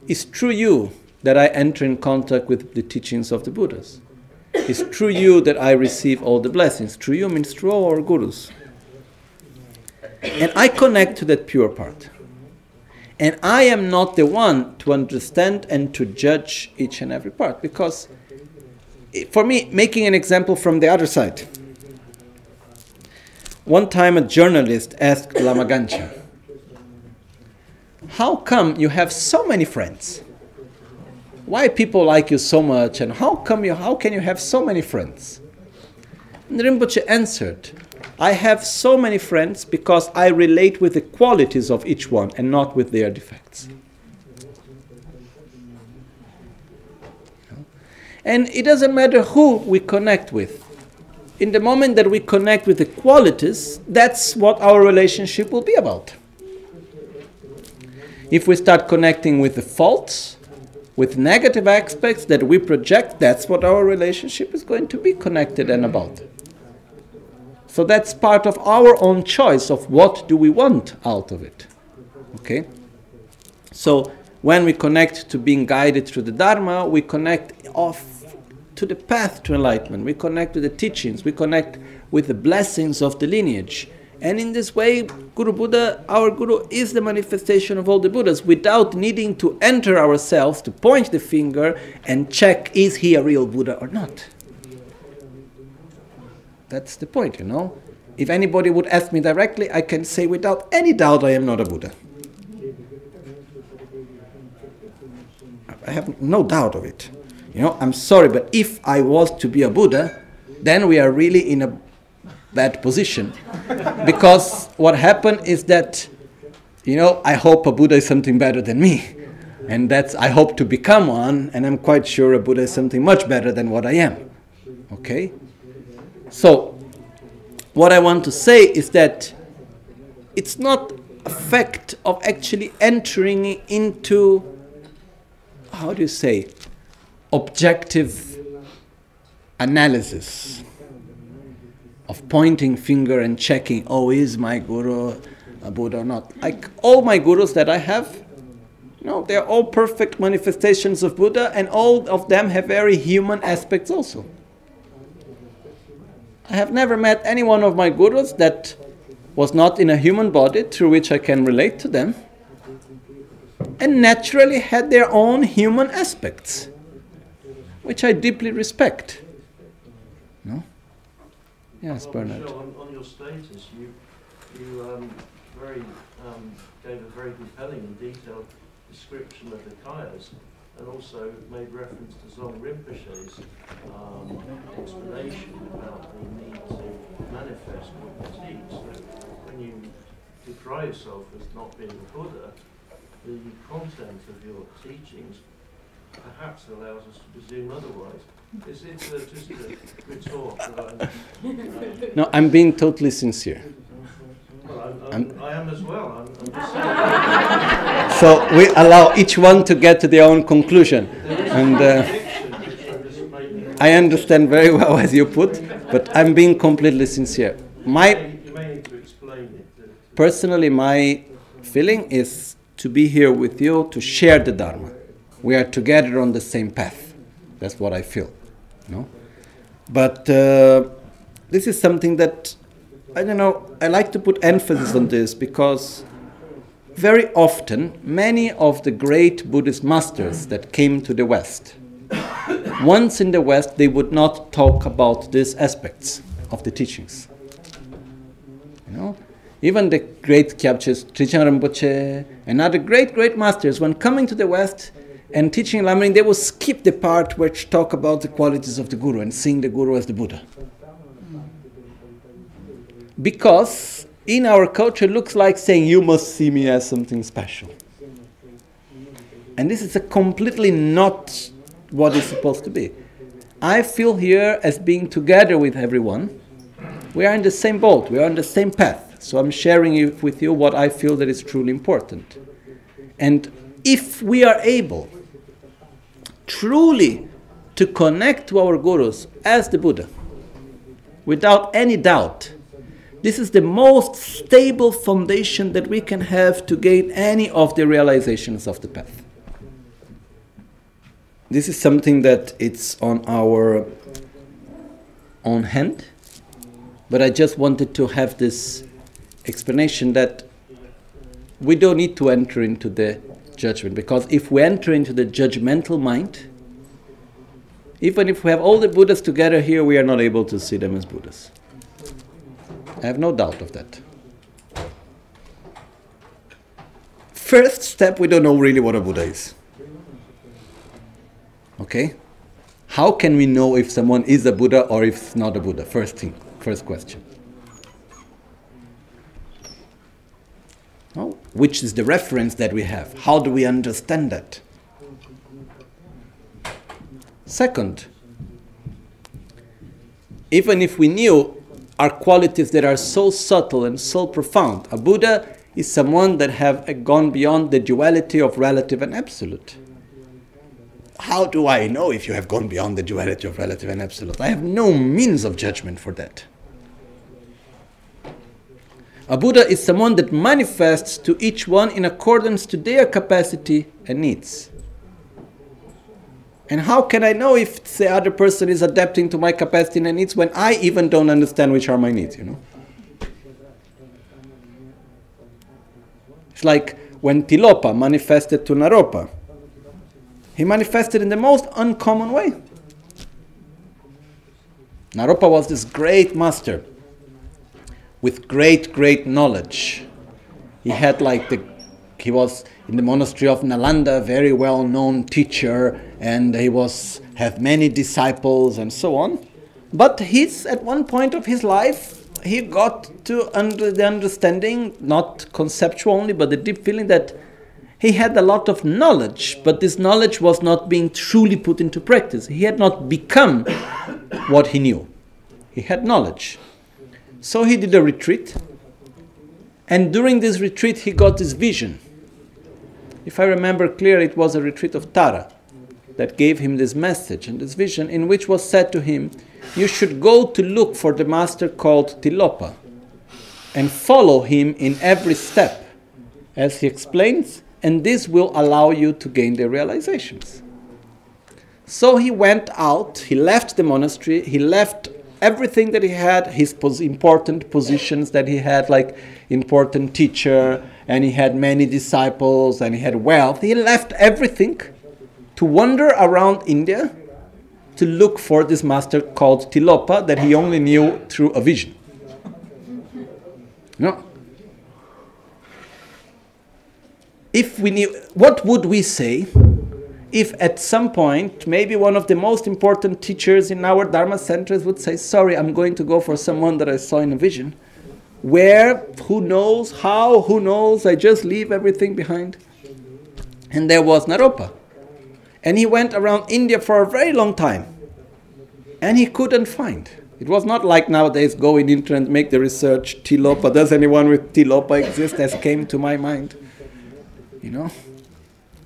It's through you that I enter in contact with the teachings of the Buddhas. It's through you that I receive all the blessings. Through you means through our gurus. And I connect to that pure part. And I am not the one to understand and to judge each and every part. Because for me, making an example from the other side. One time a journalist asked Lama Gangchen, How come you have so many friends? Why people like you so much and how come you how can you have so many friends? And Rinpoche answered, I have so many friends because I relate with the qualities of each one and not with their defects. And it doesn't matter who we connect with. In the moment that we connect with the qualities, that's what our relationship will be about. If we start connecting with the faults, with negative aspects that we project, that's what our relationship is going to be connected and about. So that's part of our own choice of what do we want out of it. Okay? So when we connect to being guided through the Dharma, we connect off to the path to enlightenment. We connect to the teachings. We connect with the blessings of the lineage. And in this way, Guru Buddha, our Guru, is the manifestation of all the Buddhas without needing to enter ourselves to point the finger and check is he a real Buddha or not. That's the point, you know. If anybody would ask me directly, I can say without any doubt I am not a Buddha. I have no doubt of it. You know, I'm sorry, but if I was to be a Buddha, then we are really in a bad position. <laughs> because what happened is that, you know, I hope a Buddha is something better than me. And that's, I hope to become one, and I'm quite sure a Buddha is something much better than what I am. Okay? So, what I want to say is that it's not a fact of actually entering into, how do you say, objective analysis of pointing finger and checking, oh, is my guru a Buddha or not? Like all my gurus that I have, you know, they're all perfect manifestations of Buddha, and all of them have very human aspects also. I have never met any one of my gurus that was not in a human body through which I can relate to them, and naturally had their own human aspects, which I deeply respect. No? Yes, Bernard. on, on your status, you, you um, very, um, gave a very compelling and detailed description of the kayas and also made reference to Zong Rinpoche's um, explanation about the need to manifest what you teach. So when you decry yourself as not being a Buddha, the content of your teachings perhaps allows us to presume otherwise. Is it uh, just a retort that I'm, No, I'm being totally sincere. well, I'm, I'm, I am as well. I'm, I'm just. <laughs> So we allow each one to get to their own conclusion. And uh, I understand very well as you put, but I'm being completely sincere. My You may need to explain it. uh, personally, my feeling is to be here with you to share the Dharma. We are together on the same path. That's what I feel. No? But uh, this is something that I don't know. I like to put emphasis on this because very often many of the great Buddhist masters that came to the West, once in the West, they would not talk about these aspects of the teachings. You know, even the great Kyabjes, Trijang Rinpoche, and other great, great masters, when coming to the West and teaching Lamrim, they will skip the part which talk about the qualities of the Guru and seeing the Guru as the Buddha. Because in our culture, it looks like saying, You must see me as something special. And this is a completely not what it's supposed to be. I feel here as being together with everyone. We are in the same boat, we are on the same path. So I'm sharing with you what I feel that is truly important. And if we are able truly to connect to our gurus as the Buddha, without any doubt, this is the most stable foundation that we can have to gain any of the realizations of the path. This is something that it's on our own hand, but I just wanted to have this explanation that we don't need to enter into the judgment because if we enter into the judgmental mind, even if we have all the Buddhas together here, we are not able to see them as Buddhas. I have no doubt of that. First step, we don't know really what a Buddha is. Okay? How can we know if someone is a Buddha or if it's not a Buddha? First thing, first question. No? Which is the reference that we have? How do we understand that? Second, even if we knew are qualities that are so subtle and so profound. A Buddha is someone that have gone beyond the duality of relative and absolute. How do I know if you have gone beyond the duality of relative and absolute? I have no means of judgment for that. A Buddha is someone that manifests to each one in accordance to their capacity and needs. And how can I know if the other person is adapting to my capacity and needs when I even don't understand which are my needs, you know? It's like when Tilopa manifested to Naropa. He manifested in the most uncommon way. Naropa was this great master with great, great knowledge. He had like the, he was in the monastery of Nalanda, very well known teacher, and he was have many disciples and so on. But he's at one point of his life he got to under the understanding, not conceptual only, but the deep feeling that he had a lot of knowledge, but this knowledge was not being truly put into practice. He had not become <coughs> what he knew. He had knowledge. So he did a retreat, and during this retreat, he got this vision if I remember clearly, it was a retreat of Tara that gave him this message and this vision, in which was said to him, You should go to look for the master called Tilopa and follow him in every step, as he explains, and this will allow you to gain the realizations. So he went out, he left the monastery, he left everything that he had, his pos- important positions that he had, like important teacher, and he had many disciples, and he had wealth. He left everything to wander around India to look for this master called Tilopa that he only knew through a vision. No. If we knew, what would we say if at some point maybe one of the most important teachers in our Dharma centers would say, Sorry, I'm going to go for someone that I saw in a vision? Where? Who knows? How? Who knows? I just leave everything behind. And there was Naropa. And he went around India for a very long time. And he couldn't find. It was not like nowadays go in internet, make the research, Tilopa. Does anyone with Tilopa exist? As came to my mind. You know?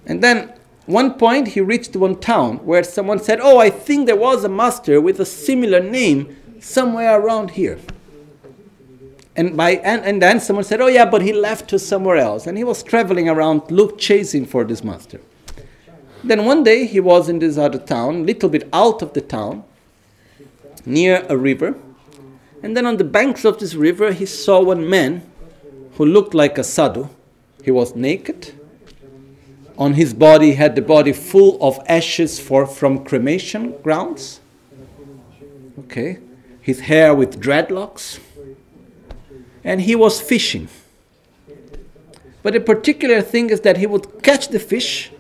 And then one point he reached one town where someone said, Oh, I think there was a master with a similar name somewhere around here. And, by, and, and then someone said, Oh, yeah, but he left to somewhere else. And he was traveling around, look, chasing for this master. Then one day he was in this other town, little bit out of the town, near a river. And then on the banks of this river, he saw one man who looked like a sadhu. He was naked on his body had the body full of ashes for, from cremation grounds. Okay. His hair with dreadlocks. And he was fishing. But the particular thing is that he would catch the fish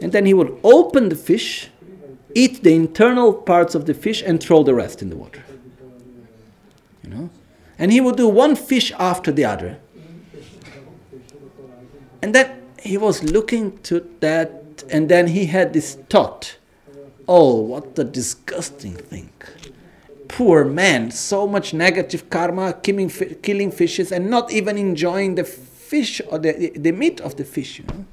and then he would open the fish, eat the internal parts of the fish, and throw the rest in the water. You know? And he would do one fish after the other. And then he was looking to that, and then he had this thought oh, what a disgusting thing. Poor man, so much negative karma, killing, killing fishes, and not even enjoying the fish or the, the meat of the fish. You know?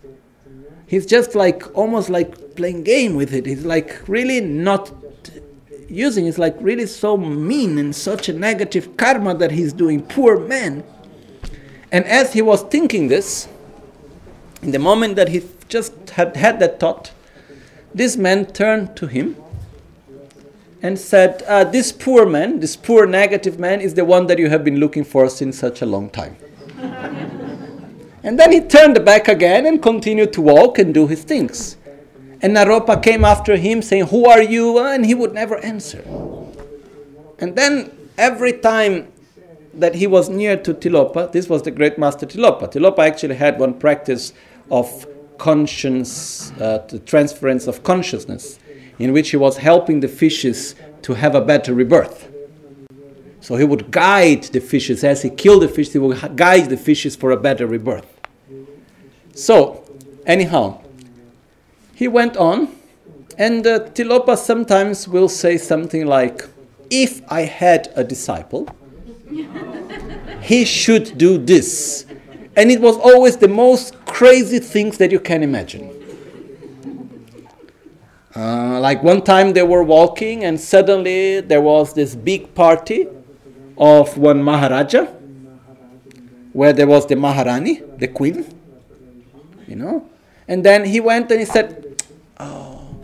he's just like almost like playing game with it. He's like really not using. It's like really so mean and such a negative karma that he's doing. Poor man. And as he was thinking this, in the moment that he just had had that thought, this man turned to him and said, uh, This poor man, this poor negative man, is the one that you have been looking for since such a long time. <laughs> and then he turned back again and continued to walk and do his things. And Naropa came after him saying, Who are you? And he would never answer. And then every time that he was near to Tilopa, this was the great master Tilopa. Tilopa actually had one practice of conscience, uh, the transference of consciousness, in which he was helping the fishes to have a better rebirth. So he would guide the fishes as he killed the fish, he would guide the fishes for a better rebirth. So, anyhow, he went on, and uh, Tilopa sometimes will say something like, If I had a disciple, he should do this. And it was always the most crazy things that you can imagine. Uh, like one time they were walking, and suddenly there was this big party of one Maharaja, where there was the Maharani, the queen, you know. And then he went and he said, Oh,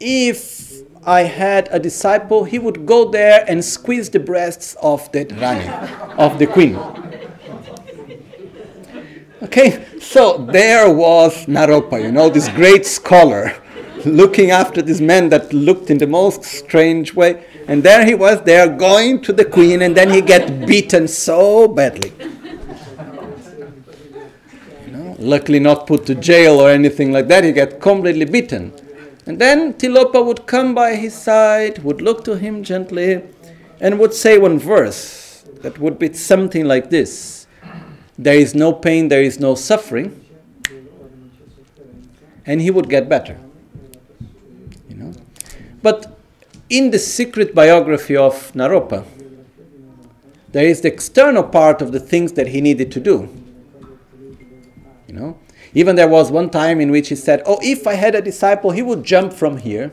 if I had a disciple, he would go there and squeeze the breasts of the Rani, of the queen. Okay, so there was Naropa, you know, this great scholar, looking after this man that looked in the most strange way. And there he was there going to the queen, and then he get beaten so badly. You know, luckily not put to jail or anything like that, he get completely beaten. And then Tilopa would come by his side, would look to him gently, and would say one verse that would be something like this There is no pain, there is no suffering. And he would get better. You know? But in the secret biography of Naropa, there is the external part of the things that he needed to do. You know? Even there was one time in which he said, Oh, if I had a disciple, he would jump from here.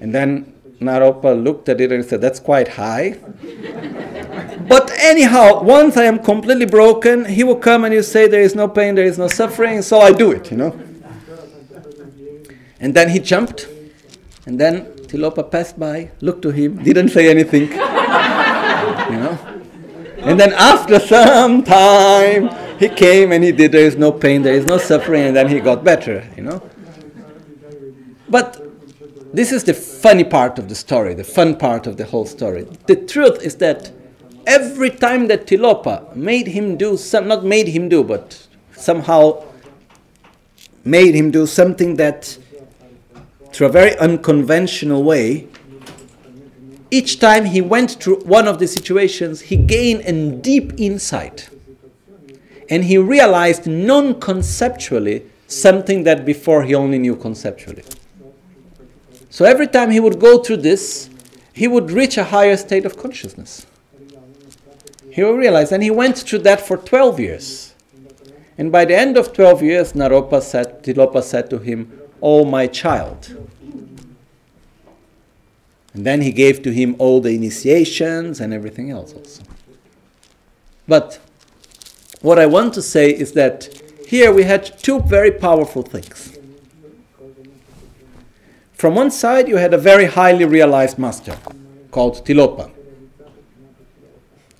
And then Naropa looked at it and said, That's quite high. <laughs> but anyhow, once I am completely broken, he will come and you say, There is no pain, there is no suffering, so I do it, you know. And then he jumped, and then Tilopa passed by, looked to him, didn't say anything. <laughs> you know. And then after some time, he came and he did, there is no pain, there is no suffering, and then he got better, you know. But this is the funny part of the story, the fun part of the whole story. The truth is that every time that Tilopa made him do some, not made him do, but somehow made him do something that, through a very unconventional way, each time he went through one of the situations, he gained a deep insight. And he realized non conceptually something that before he only knew conceptually. So every time he would go through this, he would reach a higher state of consciousness. He will realize, and he went through that for 12 years. And by the end of 12 years, Naropa said, Tilopa said to him, Oh, my child. And then he gave to him all the initiations and everything else also. But what I want to say is that here we had two very powerful things. From one side, you had a very highly realized master called Tilopa,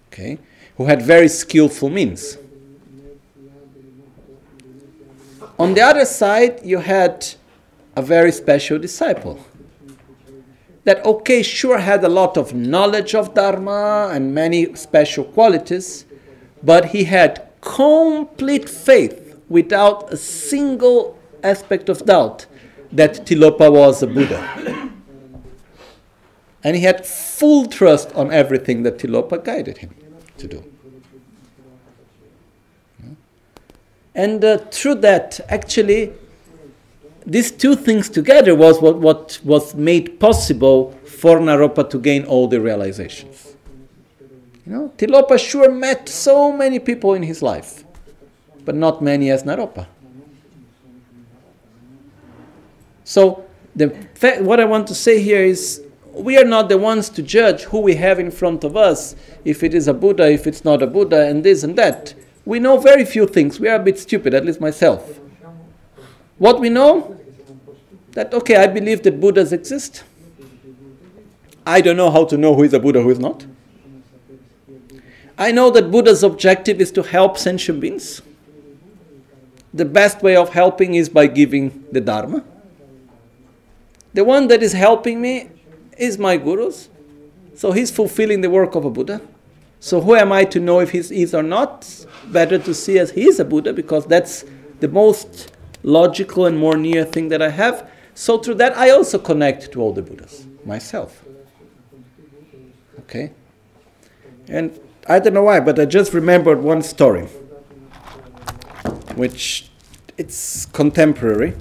okay, who had very skillful means. On the other side, you had a very special disciple that, okay, sure had a lot of knowledge of Dharma and many special qualities, but he had complete faith without a single aspect of doubt that Tilopa was a Buddha. And he had full trust on everything that Tilopa guided him to do. And uh, through that, actually, these two things together was what, what was made possible for Naropa to gain all the realizations. You know, Tilopa sure met so many people in his life, but not many as Naropa. So, the what I want to say here is we are not the ones to judge who we have in front of us, if it is a Buddha, if it's not a Buddha, and this and that. We know very few things. We are a bit stupid, at least myself. What we know? That, okay, I believe that Buddhas exist. I don't know how to know who is a Buddha, who is not. I know that Buddha's objective is to help sentient beings. The best way of helping is by giving the Dharma. The one that is helping me is my gurus. So he's fulfilling the work of a Buddha. So who am I to know if he is or not? Better to see as he is a Buddha because that's the most logical and more near thing that I have. So through that I also connect to all the Buddhas myself. Okay? And I don't know why, but I just remembered one story, which it's contemporary.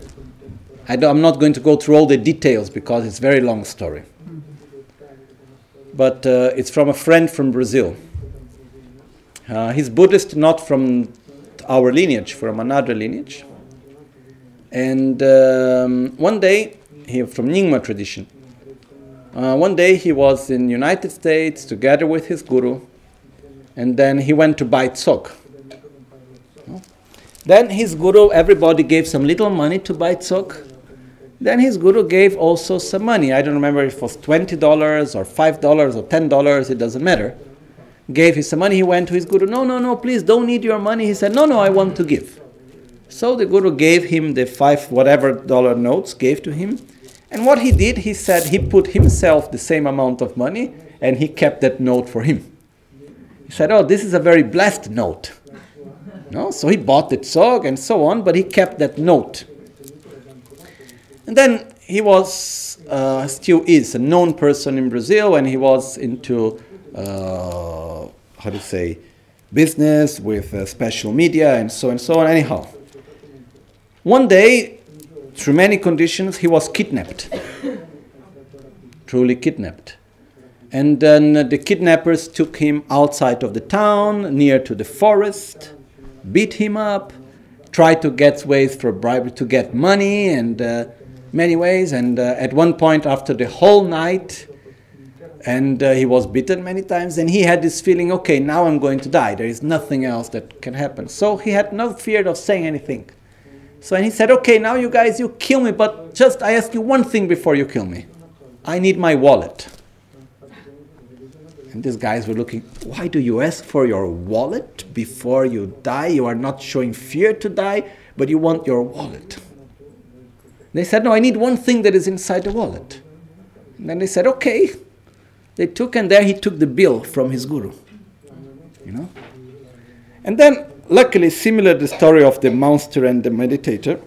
I am not going to go through all the details because it's a very long story. But uh, it's from a friend from Brazil. Uh, he's Buddhist, not from our lineage, from another lineage. And um, one day, he from Nyingma tradition. Uh, one day he was in United States together with his guru, and then he went to buy tsok. Then his guru, everybody gave some little money to buy tsok. Then his guru gave also some money. I don't remember if it was $20 or $5 or $10, it doesn't matter. Gave him some money. He went to his guru, No, no, no, please don't need your money. He said, No, no, I want to give. So the guru gave him the five whatever dollar notes, gave to him. And what he did, he said he put himself the same amount of money and he kept that note for him. He said, Oh, this is a very blessed note. No? So he bought the tsok and so on, but he kept that note. And then he was, uh, still is, a known person in Brazil, and he was into, uh, how to say, business with uh, special media and so and so on. Anyhow, one day, through many conditions, he was kidnapped. Truly kidnapped. And then the kidnappers took him outside of the town, near to the forest, beat him up, tried to get ways for bribery to get money, and uh, many ways. And uh, at one point, after the whole night, and uh, he was beaten many times, and he had this feeling, okay, now I'm going to die. There is nothing else that can happen. So he had no fear of saying anything. So and he said, okay, now you guys, you kill me, but just I ask you one thing before you kill me. I need my wallet. And these guys were looking, why do you ask for your wallet before you die? You are not showing fear to die, but you want your wallet. They said, No, I need one thing that is inside the wallet. And then they said, Okay. They took, and there he took the bill from his guru. You know? And then, luckily, similar to the story of the monster and the meditator,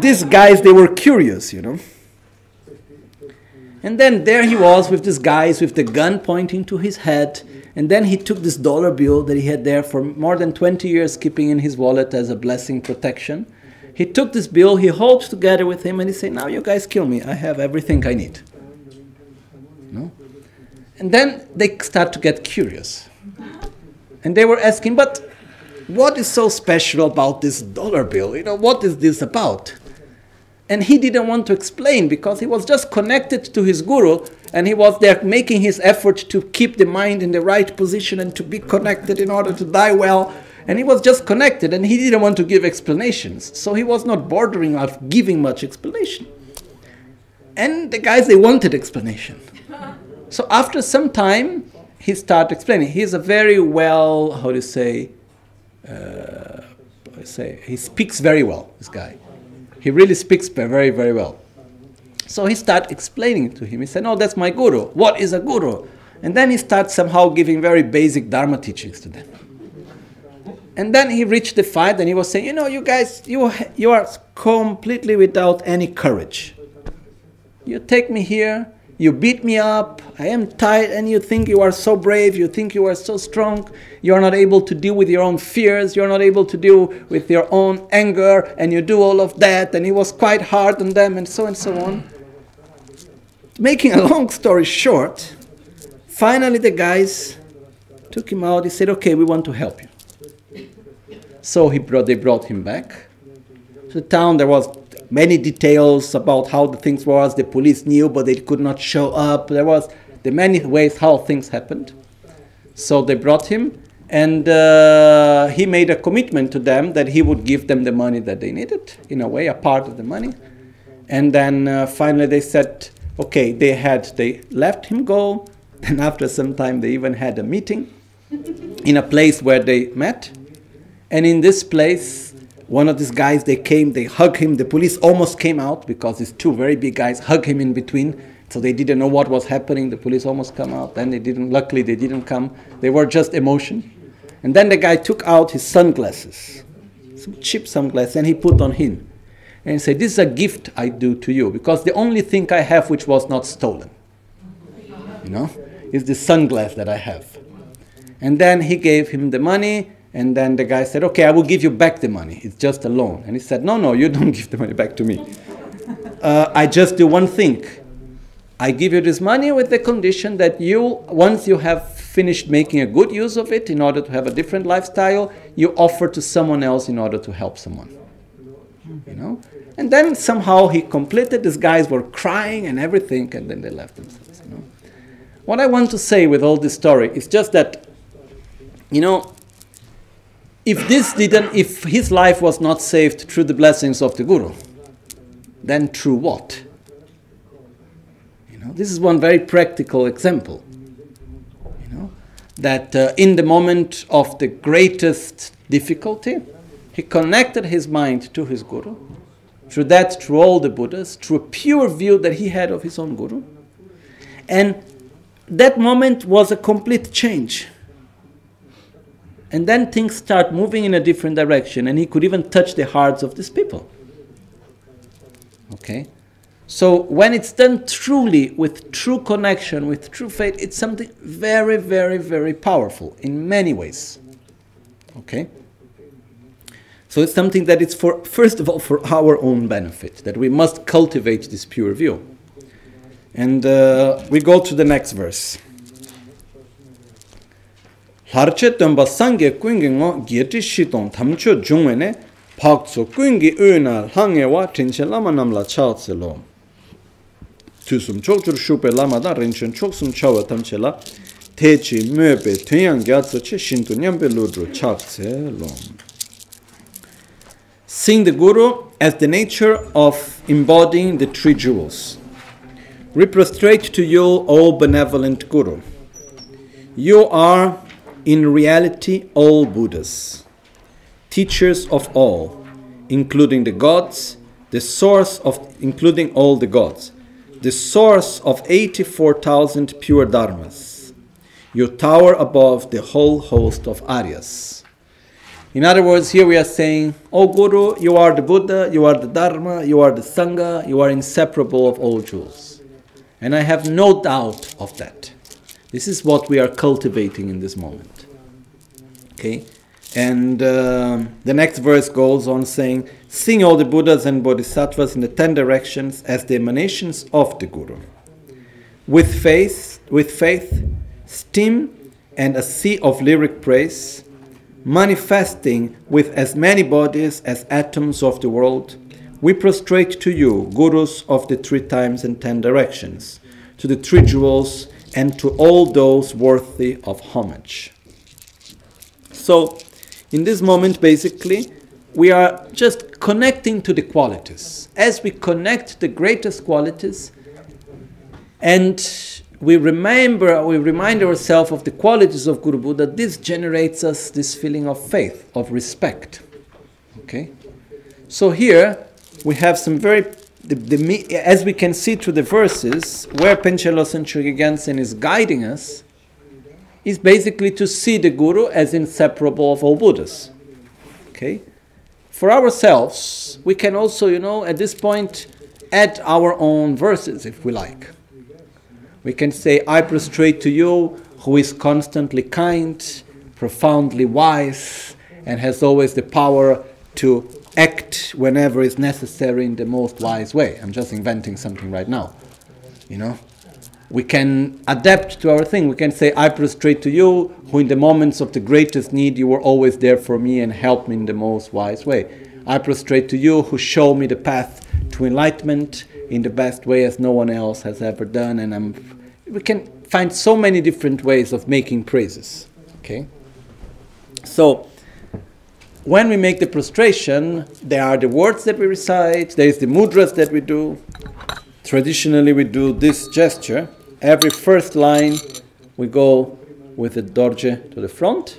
these guys, they were curious, you know. And then there he was with these guys with the gun pointing to his head. And then he took this dollar bill that he had there for more than 20 years, keeping in his wallet as a blessing protection. He took this bill, he holds together with him, and he said, Now you guys kill me. I have everything I need. No? And then they start to get curious. And they were asking, But what is so special about this dollar bill? You know, what is this about? And he didn't want to explain because he was just connected to his guru and he was there making his effort to keep the mind in the right position and to be connected in order to die well and he was just connected and he didn't want to give explanations. So he was not bordering of giving much explanation. And the guys, they wanted explanation. <laughs> So after some time, he started explaining. He's a very well, how to say, uh, say, he speaks very well, this guy. He really speaks very, very well. So he started explaining to him. He said, No, that's my guru. What is a guru? And then he starts somehow giving very basic Dharma teachings to them. And then he reached the fight and he was saying, You know, you guys, you, you are completely without any courage. You take me here, you beat me up, I am tired, and you think you are so brave, you think you are so strong, you are not able to deal with your own fears, you are not able to deal with your own anger, and you do all of that, and it was quite hard on them, and so and so on. Making a long story short, finally the guys took him out, he said, Okay, we want to help you. So he brought, they brought him back to the town. There was many details about how the things was. The police knew, but they could not show up. There was the many ways how things happened. So they brought him, and uh, he made a commitment to them that he would give them the money that they needed, in a way, a part of the money. And then uh, finally they said, okay, they had, they left him go. <laughs> And after some time, they even had a meeting in a place where they met. And in this place, one of these guys, they came, they hugged him. The police almost came out because these two very big guys hugged him in between. So they didn't know what was happening. The police almost come out. Then they didn't, luckily, they didn't come. They were just emotion. And then the guy took out his sunglasses, some cheap sunglasses, and he put on him. And said, This is a gift I do to you because the only thing I have which was not stolen, you know, is the sunglass that I have. And then he gave him the money, and then the guy said, Okay, I will give you back the money. It's just a loan. And he said, No, no, you <laughs> don't give the money back to me. Uh, I just do one thing. I give you this money with the condition that you, once you have finished making a good use of it in order to have a different lifestyle, you offer to someone else in order to help someone. You know? And then somehow he completed, these guys were crying and everything, and then they left themselves. You know? What I want to say with all this story is just that, you know, if this didn't, if his life was not saved through the blessings of the Guru, then through what? You know, this is one very practical example. You know, that uh, in the moment of the greatest difficulty, he connected his mind to his Guru. Through that, through all the Buddhas, through a pure view that he had of his own Guru. And that moment was a complete change. And then things start moving in a different direction, and he could even touch the hearts of these people. Okay? So when it's done truly with true connection, with true faith, it's something very, very, very powerful in many ways. Okay? So it's something that it's for, first of all, for our own benefit, that we must cultivate this pure view. And uh, we go to the next verse. harche tamba sangye kuingi ngo gyeti shitong tamcho jungwe ne pakso kuingi öna hange wa tenche lama namla chaatse lo. Tusum chokchur shupe lama da rinchen choksum chawa tamche la techi mwepe tunyang gyatso che shintu nyampe ludru chaatse lo. Sing the Guru as the nature of embodying the three jewels. We prostrate to you, O benevolent Guru. You are in reality, all Buddhas, teachers of all, including the gods, the source of, including all the gods, the source of 84,000 pure dharmas. You tower above the whole host of Aryas. In other words, here we are saying, O Guru, you are the Buddha, you are the Dharma, you are the Sangha, you are inseparable of all jewels. And I have no doubt of that. This is what we are cultivating in this moment. Okay? And uh, the next verse goes on saying, Sing all the Buddhas and Bodhisattvas in the ten directions as the emanations of the Guru. With faith, with faith, steam, and a sea of lyric praise, manifesting with as many bodies as atoms of the world, we prostrate to you, gurus of the three times and ten directions, to the three jewels, and to all those worthy of homage. So, in this moment, basically, we are just connecting to the qualities. As we connect the greatest qualities, and we remember, we remind ourselves of the qualities of Guru Buddha, this generates us this feeling of faith, of respect. Okay? So here we have some very, the, the, as we can see through the verses, where Losang Chökyi is guiding us, is basically to see the Guru as inseparable of all Buddhas. Okay? For ourselves, we can also, you know, at this point, add our own verses if we like. We can say, I prostrate to you who is constantly kind, profoundly wise, and has always the power to act whenever is necessary in the most wise way. I'm just inventing something right now. You know? We can adapt to our thing. We can say, I prostrate to you, who in the moments of the greatest need you were always there for me and helped me in the most wise way. I prostrate to you, who show me the path to enlightenment in the best way as no one else has ever done. And I'm, we can find so many different ways of making praises. Okay? So, when we make the prostration, there are the words that we recite, there is the mudras that we do. Traditionally, we do this gesture. Every first line, we go with the dorje to the front.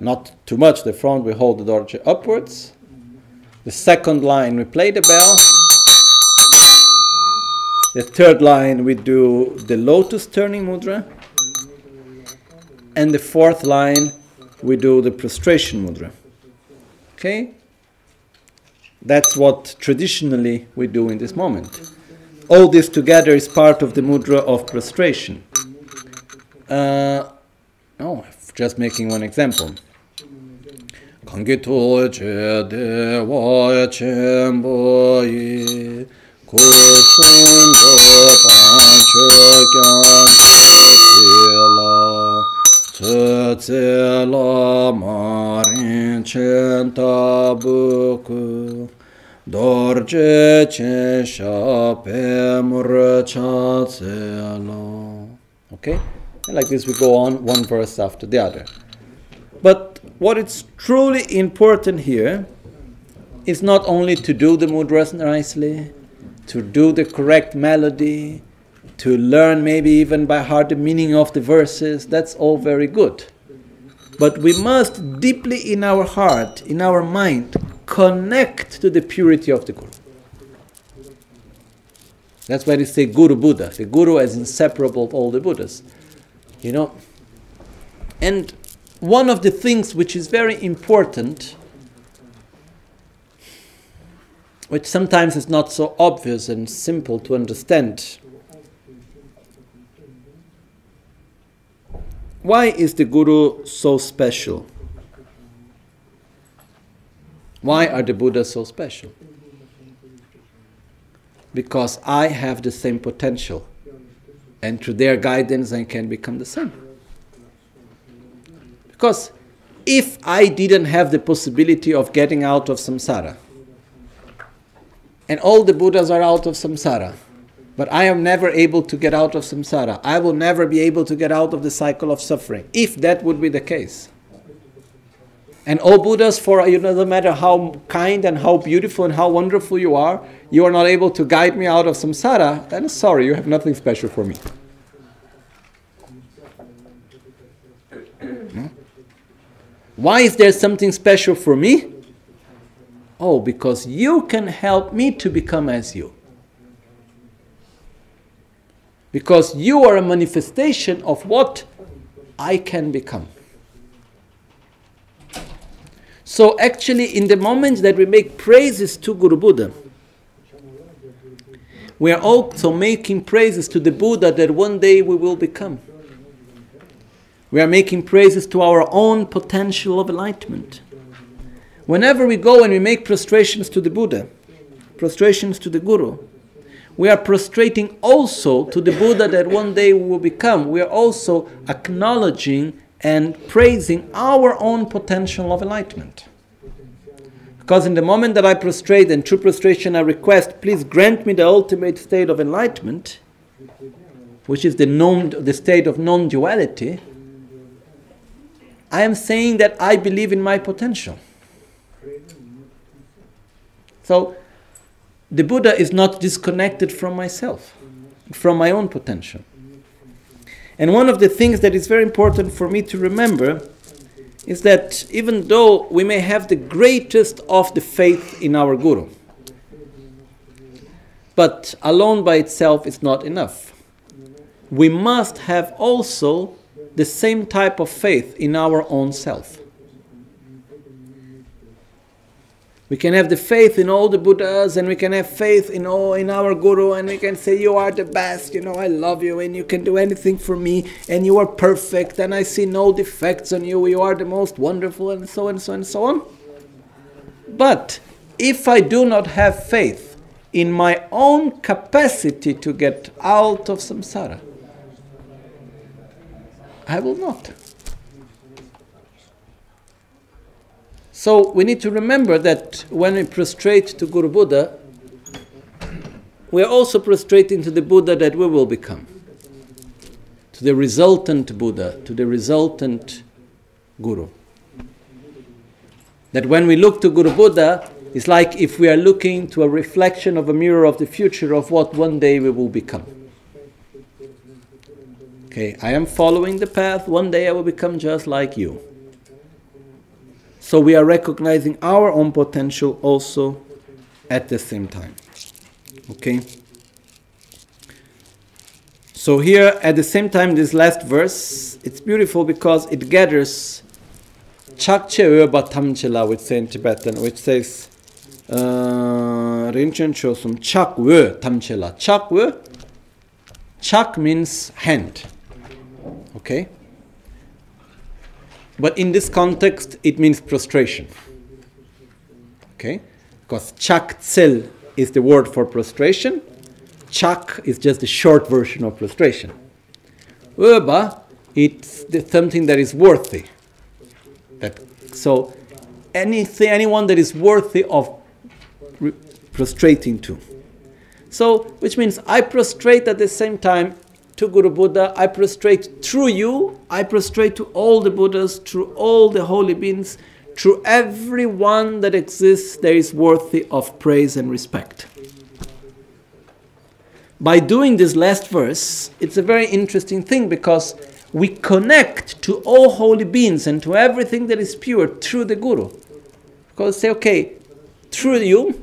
Not too much the front, we hold the dorje upwards. The second line, we play the bell. The third line, we do the lotus turning mudra. And the fourth line, we do the prostration mudra. Okay? That's what traditionally we do in this moment all this together is part of the mudra of prostration. Uh, oh, just making one example. Kangito che de wa yi ku sun che kyan che la tse tse la ma rin chen ta bu ku dorje che chesha pemurchatselo. Okay? And like this, we go on one verse after the other. But what is truly important here is not only to do the mudras nicely, to do the correct melody, to learn maybe even by heart the meaning of the verses, that's all very good. But we must deeply in our heart, in our mind, connect to the purity of the Guru. That's why they say Guru Buddha. The Guru is inseparable of all the Buddhas. You know? And one of the things which is very important, which sometimes is not so obvious and simple to understand, why is the Guru so special? Why are the Buddhas so special? Because I have the same potential, and through their guidance, I can become the same. Because if I didn't have the possibility of getting out of samsara, and all the Buddhas are out of samsara, but I am never able to get out of samsara, I will never be able to get out of the cycle of suffering, if that would be the case. And all Buddhas, for you know, no matter how kind and how beautiful and how wonderful you are, you are not able to guide me out of samsara, then sorry, you have nothing special for me. Hmm? Why is there something special for me? Oh, because you can help me to become as you. Because you are a manifestation of what I can become. So, actually, in the moment that we make praises to Guru Buddha, we are also making praises to the Buddha that one day we will become. We are making praises to our own potential of enlightenment. Whenever we go and we make prostrations to the Buddha, prostrations to the Guru, we are prostrating also to the Buddha that one day we will become. We are also acknowledging and praising our own potential of enlightenment. Because in the moment that I prostrate and true prostration I request, please grant me the ultimate state of enlightenment, which is the, non, the state of non duality, I am saying that I believe in my potential. So, the Buddha is not disconnected from myself, from my own potential. And one of the things that is very important for me to remember is that even though we may have the greatest of the faith in our Guru, but alone by itself is not enough. We must have also the same type of faith in our own self. We can have the faith in all the Buddhas and we can have faith in all in our Guru and we can say you are the best, you know, I love you and you can do anything for me and you are perfect and I see no defects on you, you are the most wonderful and so and so and so on. But if I do not have faith in my own capacity to get out of samsara, I will not. So we need to remember that when we prostrate to Guru Buddha, we are also prostrating to the Buddha that we will become, to the resultant Buddha, to the resultant Guru. That when we look to Guru Buddha, it's like if we are looking to a reflection of a mirror of the future of what one day we will become. Okay, I am following the path, one day I will become just like you. So we are recognizing our own potential also at the same time. Okay? So here at the same time, this last verse, it's beautiful because it gathers Chakche Öba Tamchela, which say in Tibetan, which says uh, Rinchen Chosum Chak Wö Tamchela. Chak Wö, Chak means hand. Okay? But in this context, it means prostration. Okay? Because Chak Tsel is the word for prostration. Chak is just a short version of prostration. Öba, it's the, something that is worthy. That, so anything, anyone that is worthy of prostrating to. So, which means I prostrate at the same time to Guru Buddha, I prostrate through you, I prostrate to all the Buddhas, through all the holy beings, through everyone that exists that is worthy of praise and respect. By doing this last verse, it's a very interesting thing because we connect to all holy beings and to everything that is pure through the Guru. Because say, okay, through you,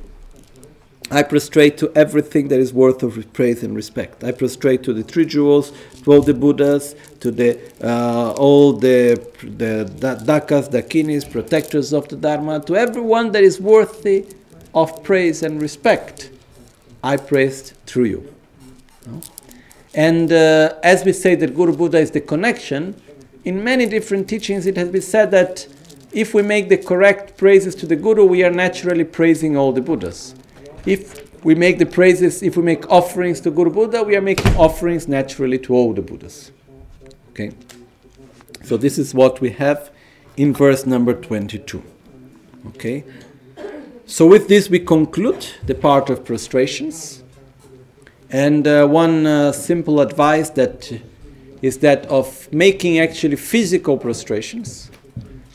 I prostrate to everything that is worth of praise and respect. I prostrate to the three jewels, to all the Buddhas, to the uh, all the the dakas, dakinis, protectors of the Dharma, to everyone that is worthy of praise and respect. I praised through you. And uh, as we say that Guru Buddha is the connection, in many different teachings it has been said that if we make the correct praises to the Guru, we are naturally praising all the Buddhas. If we make the praises, if we make offerings to Guru Buddha, we are making offerings naturally to all the Buddhas. Okay? So this is what we have in verse number 22. Okay? So with this we conclude the part of prostrations. And uh, one uh, simple advice that is that of making actually physical prostrations.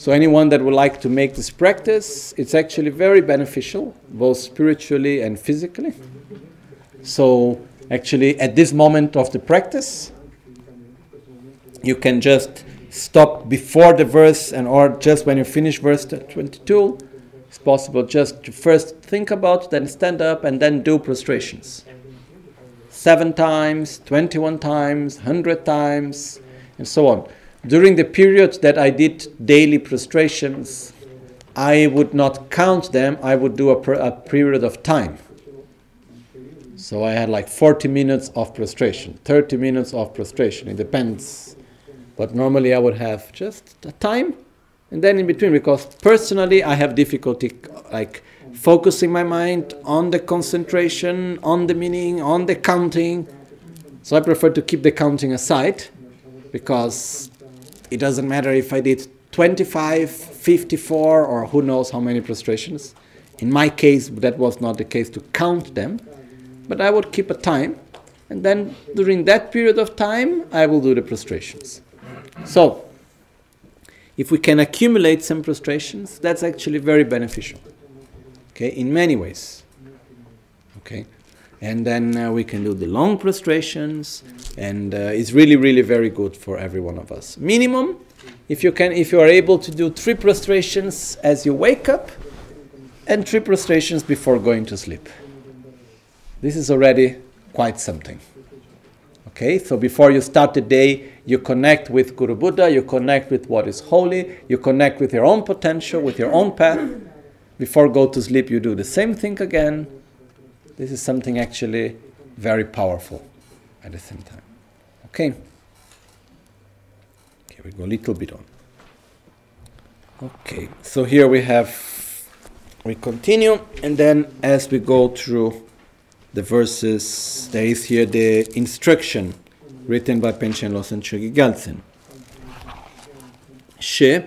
So anyone that would like to make this practice, it's actually very beneficial, both spiritually and physically. So actually, at this moment of the practice, you can just stop before the verse and or just when you finish verse 22 it's possible just to first think about then stand up and then do prostrations seven times, 21 times, 100 times, and so on. During the period that I did daily prostrations, I would not count them, I would do a, a period of time. So I had like 40 minutes of prostration, 30 minutes of prostration, it depends. But normally I would have just a time and then in between, because personally I have difficulty like focusing my mind on the concentration, on the meaning, on the counting. So I prefer to keep the counting aside because it doesn't matter if I did 25, 54, or who knows how many prostrations. In my case, that was not the case to count them, but I would keep a time, and then during that period of time, I will do the prostrations. So, if we can accumulate some prostrations, that's actually very beneficial okay, in many ways. Okay, and then uh, we can do the long prostrations, and uh, it's really, really very good for every one of us. Minimum, if you can, if you are able to do three prostrations as you wake up, and three prostrations before going to sleep. This is already quite something. Okay, so before you start the day, you connect with Guru Buddha, you connect with what is holy, you connect with your own potential, with your own path, before go to sleep you do the same thing again this is something actually very powerful at the same time okay. Okay we go a little bit on. Okay so here we have we continue and then as we go through the verses there is here the instruction written by Panchen Losang Chökyi Gyaltsen she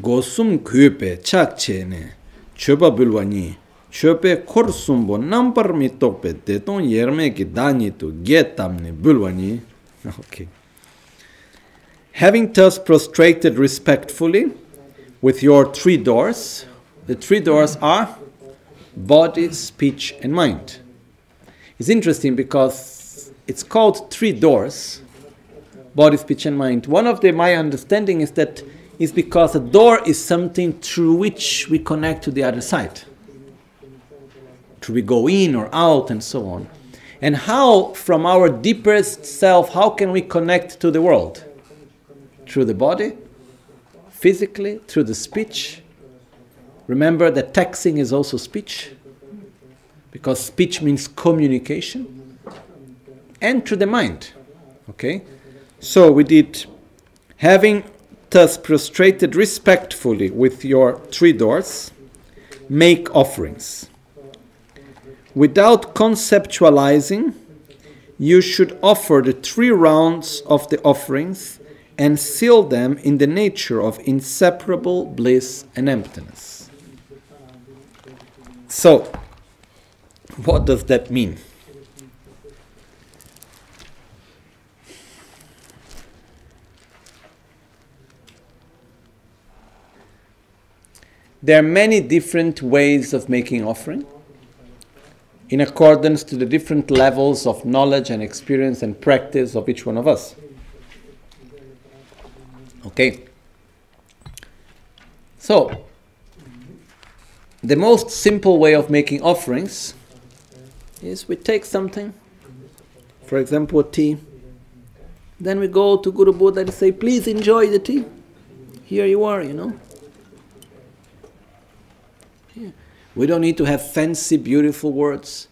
gosum kyepe chakche ne choba bulwani chope korsumbo nampar mi deton yerme ki dani to getamne bulwani <laughs> okay having thus prostrated respectfully with your three doors the three doors are body speech and mind it's interesting because it's called three doors body speech and mind one of the my understanding is that is because a door is something through which we connect to the other side. Through we go in or out and so on. And how, from our deepest self, how can we connect to the world? Through the body, physically, through the speech. Remember that texting is also speech, because speech means communication, and through the mind. Okay? So we did having thus prostrated respectfully with your three doors, make offerings. Without conceptualizing, you should offer the three rounds of the offerings and seal them in the nature of inseparable bliss and emptiness. So, what does that mean? There are many different ways of making offering in accordance to the different levels of knowledge and experience and practice of each one of us. Okay? So, the most simple way of making offerings is we take something, for example, tea, then we go to Guru Buddha and say, Please enjoy the tea. Here you are, you know. We don't need to have fancy, beautiful words.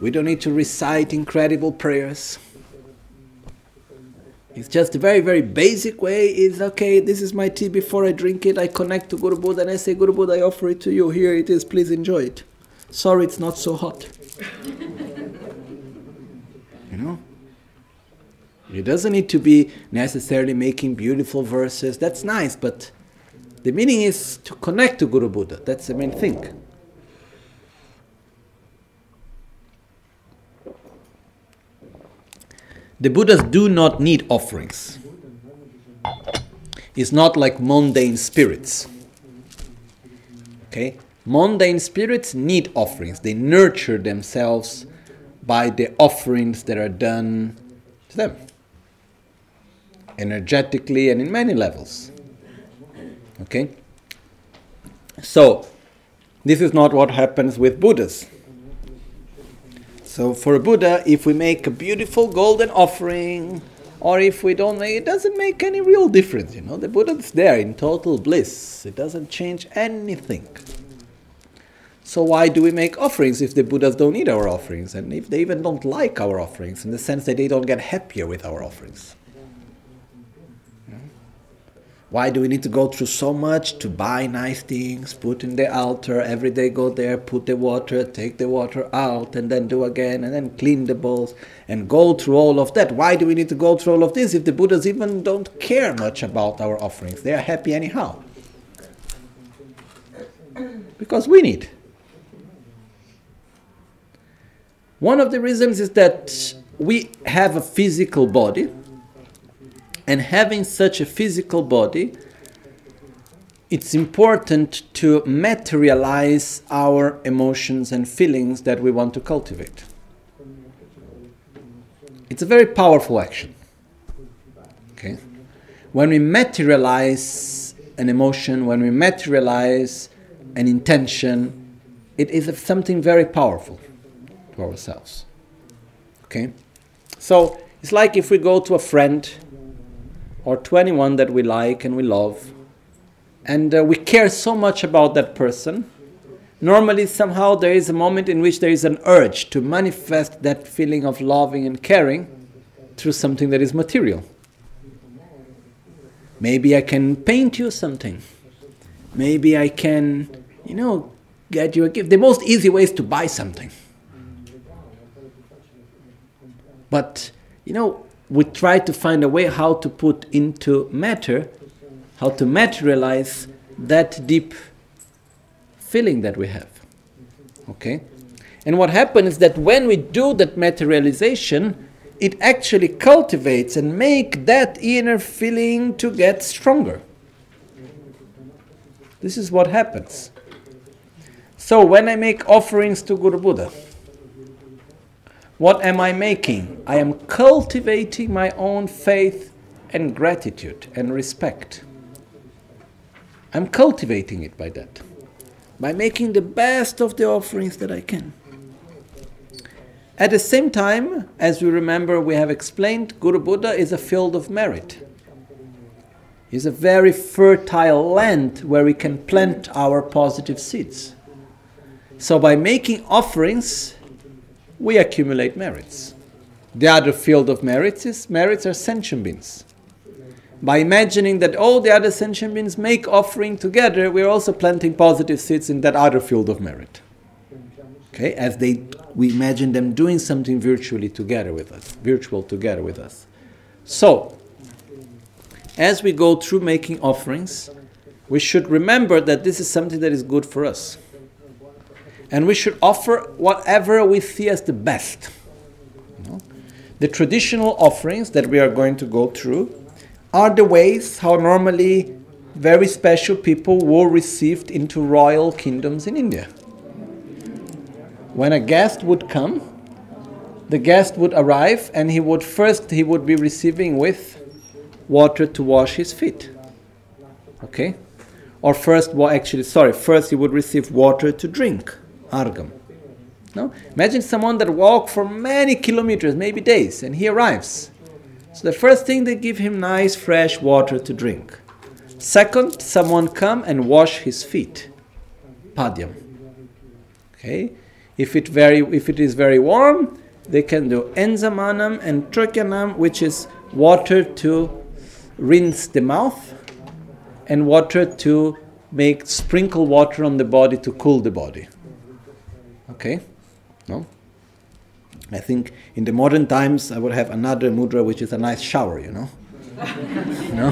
We don't need to recite incredible prayers. It's just a very, very basic way. Is okay, this is my tea. Before I drink it, I connect to Guru Buddha and I say, Guru Buddha, I offer it to you. Here it is. Please enjoy it. Sorry, it's not so hot. <laughs> you know? It doesn't need to be necessarily making beautiful verses. That's nice, but the meaning is to connect to Guru Buddha. That's the main thing. The Buddhas do not need offerings. It's not like mundane spirits. Okay? Mundane spirits need offerings. They nurture themselves by the offerings that are done to them, energetically and in many levels. Okay? So, this is not what happens with Buddhas. So for a Buddha, if we make a beautiful golden offering, or if we don't make it doesn't make any real difference, you know. The Buddha is there in total bliss. It doesn't change anything. So why do we make offerings if the Buddhas don't need our offerings and if they even don't like our offerings in the sense that they don't get happier with our offerings? Why do we need to go through so much to buy nice things, put in the altar, every day go there, put the water, take the water out, and then do again, and then clean the bowls, and go through all of that? Why do we need to go through all of this if the Buddhas even don't care much about our offerings? They are happy anyhow. Because we need. One of the reasons is that we have a physical body and having such a physical body, it's important to materialize our emotions and feelings that we want to cultivate. It's a very powerful action. Okay? When we materialize an emotion, when we materialize an intention, it is something very powerful to ourselves. Okay? So it's like if we go to a friend or to anyone that we like and we love, and uh, we care so much about that person, normally somehow there is a moment in which there is an urge to manifest that feeling of loving and caring through something that is material. Maybe I can paint you something. Maybe I can, you know, get you a gift. The most easy way is to buy something. But, you know, we try to find a way how to put into matter, how to materialize that deep feeling that we have. Okay? And what happens is that when we do that materialization, it actually cultivates and make that inner feeling to get stronger. This is what happens. So when I make offerings to Guru Buddha, what am I making? I am cultivating my own faith and gratitude and respect. I'm cultivating it by that, by making the best of the offerings that I can. At the same time, as we remember, we have explained, Guru Buddha is a field of merit. He's a very fertile land where we can plant our positive seeds. So, by making offerings, we accumulate merits. The other field of merits is merits are sentient beings. By imagining that all the other sentient beings make offering together, we're also planting positive seeds in that other field of merit. Okay, as they we imagine them doing something virtually together with us, virtual together with us. So, as we go through making offerings, we should remember that this is something that is good for us. And we should offer whatever we see as the best. You know? The traditional offerings that we are going to go through are the ways how normally very special people were received into royal kingdoms in India. When a guest would come, the guest would arrive and he would first he would be receiving with water to wash his feet. Okay? Or first well actually sorry, first he would receive water to drink, argam. No? Imagine someone that walked for many kilometers, maybe days, and he arrives. So the first thing they give him nice fresh water to drink. Second, someone come and wash his feet. Padyam. Okay? If it, very, if it is very warm, they can do enzamanam and trukyanam, which is water to rinse the mouth and water to make sprinkle water on the body to cool the body. Okay? No? I think in the modern times I would have another mudra which is a nice shower, you know? <laughs> know?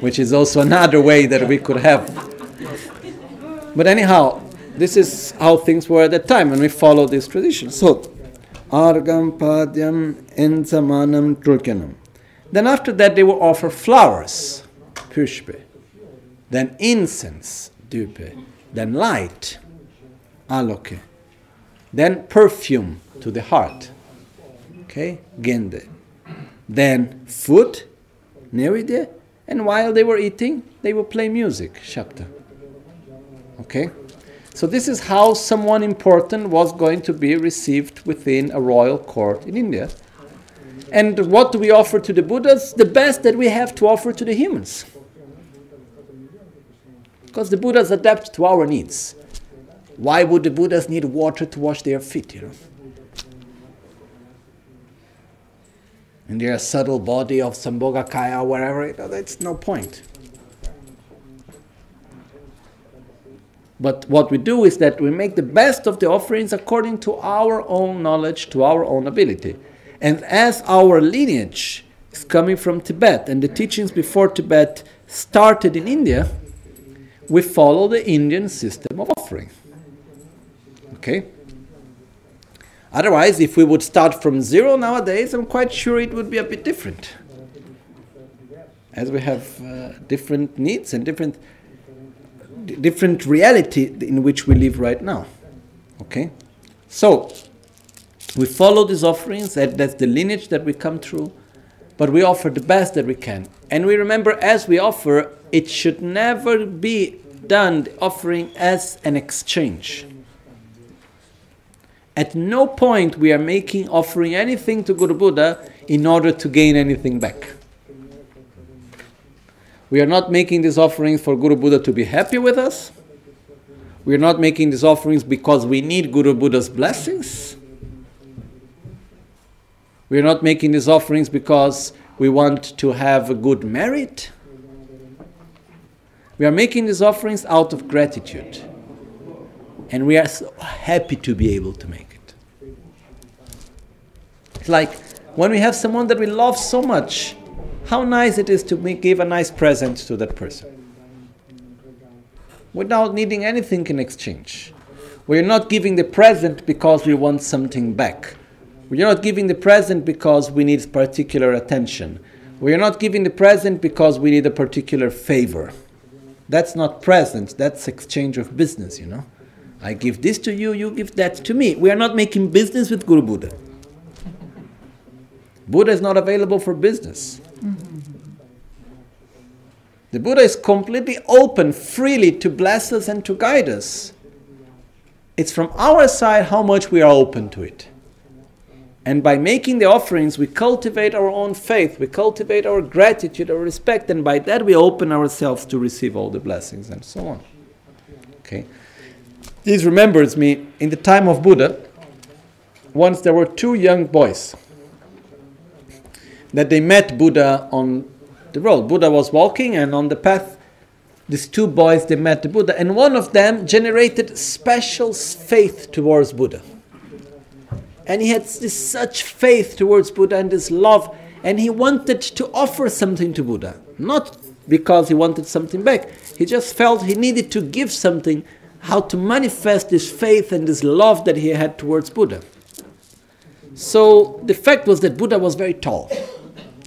Which is also another way that we could have. But anyhow, this is how things were at that time, and we follow this tradition. So, argam, padyam, enzamanam, trukyanam. Then after that, they will offer flowers, pushpe. Then incense, dhupe. Then light, aloke. Then perfume to the heart, okay, gende. Then food, nevidya. And while they were eating, they will play music, shakta. Okay? So, this is how someone important was going to be received within a royal court in India. And what do we offer to the Buddhas? The best that we have to offer to the humans. Because the Buddhas adapt to our needs. Why would the Buddhas need water to wash their feet, you know? In their subtle body of Sambhogakaya or wherever, you know, that's no point. But what we do is that we make the best of the offerings according to our own knowledge, to our own ability. And as our lineage is coming from Tibet and the teachings before Tibet started in India, we follow the Indian system of offering. Okay? Otherwise, if we would start from zero nowadays, I'm quite sure it would be a bit different. As we have uh, different needs and different different reality in which we live right now. Okay? So, we follow these offerings, that, that's the lineage that we come through, but we offer the best that we can. And we remember as we offer, it should never be done, the offering as an exchange. At no point we are making offering anything to Guru Buddha in order to gain anything back. We are not making these offerings for Guru Buddha to be happy with us. We are not making these offerings because we need Guru Buddha's blessings. We are not making these offerings because we want to have a good merit. We are making these offerings out of gratitude. And we are so happy to be able to make it. It's like when we have someone that we love so much how nice it is to give a nice present to that person. without needing anything in exchange. We're not giving the present because we want something back. We're not giving the present because we need particular attention. We are not giving the present because we need a particular favor. That's not present, that's exchange of business, you know. I give this to you, you give that to me. We are not making business with Guru Buddha. Buddha is not available for business. The Buddha is completely open, freely to bless us and to guide us. It's from our side how much we are open to it. And by making the offerings, we cultivate our own faith, we cultivate our gratitude, our respect, and by that we open ourselves to receive all the blessings and so on. Okay? This remembers me in the time of Buddha, once there were two young boys that they met Buddha on the road. Buddha was walking, and on the path, these two boys they met the Buddha, and one of them generated special faith towards Buddha. And he had this such faith towards Buddha and this love, and he wanted to offer something to Buddha. Not because he wanted something back, he just felt he needed to give something, how to manifest this faith and this love that he had towards Buddha. So the fact was that Buddha was very tall,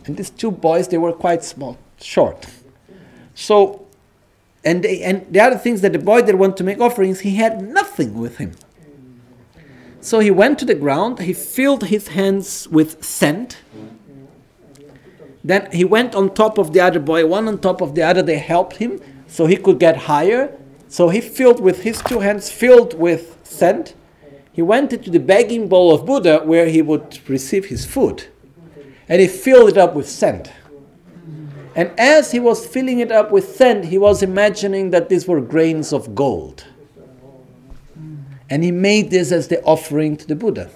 and these two boys they were quite small, short. So, and they, and the other things that the boy that wanted to make offerings, he had nothing with him. So he went to the ground, he filled his hands with sand. Then he went on top of the other boy, one on top of the other, they helped him so he could get higher. So he filled with his two hands filled with sand. He went into the begging bowl of Buddha where he would receive his food. And he filled it up with sand. And as he was filling it up with sand, he was imagining that these were grains of gold. And he made this as the offering to the Buddha.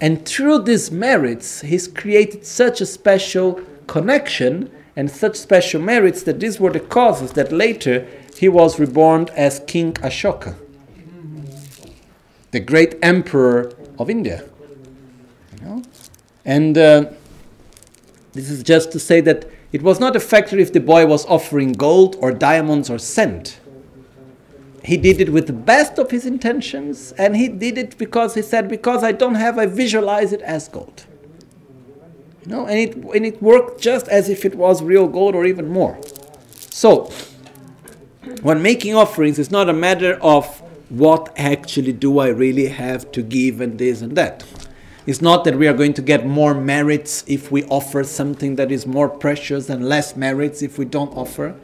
And through these merits, he's created such a special connection and such special merits that these were the causes that later he was reborn as King Ashoka, the great emperor of India. You know? And uh, this is just to say that it was not a factor if the boy was offering gold or diamonds or sand he did it with the best of his intentions and he did it because he said because i don't have i visualize it as gold you know and it, and it worked just as if it was real gold or even more. So when making offerings it's not a matter of what actually do i really have to give and this and that. It's not that we are going to get more merits if we offer something that is more precious and less merits if we don't offer.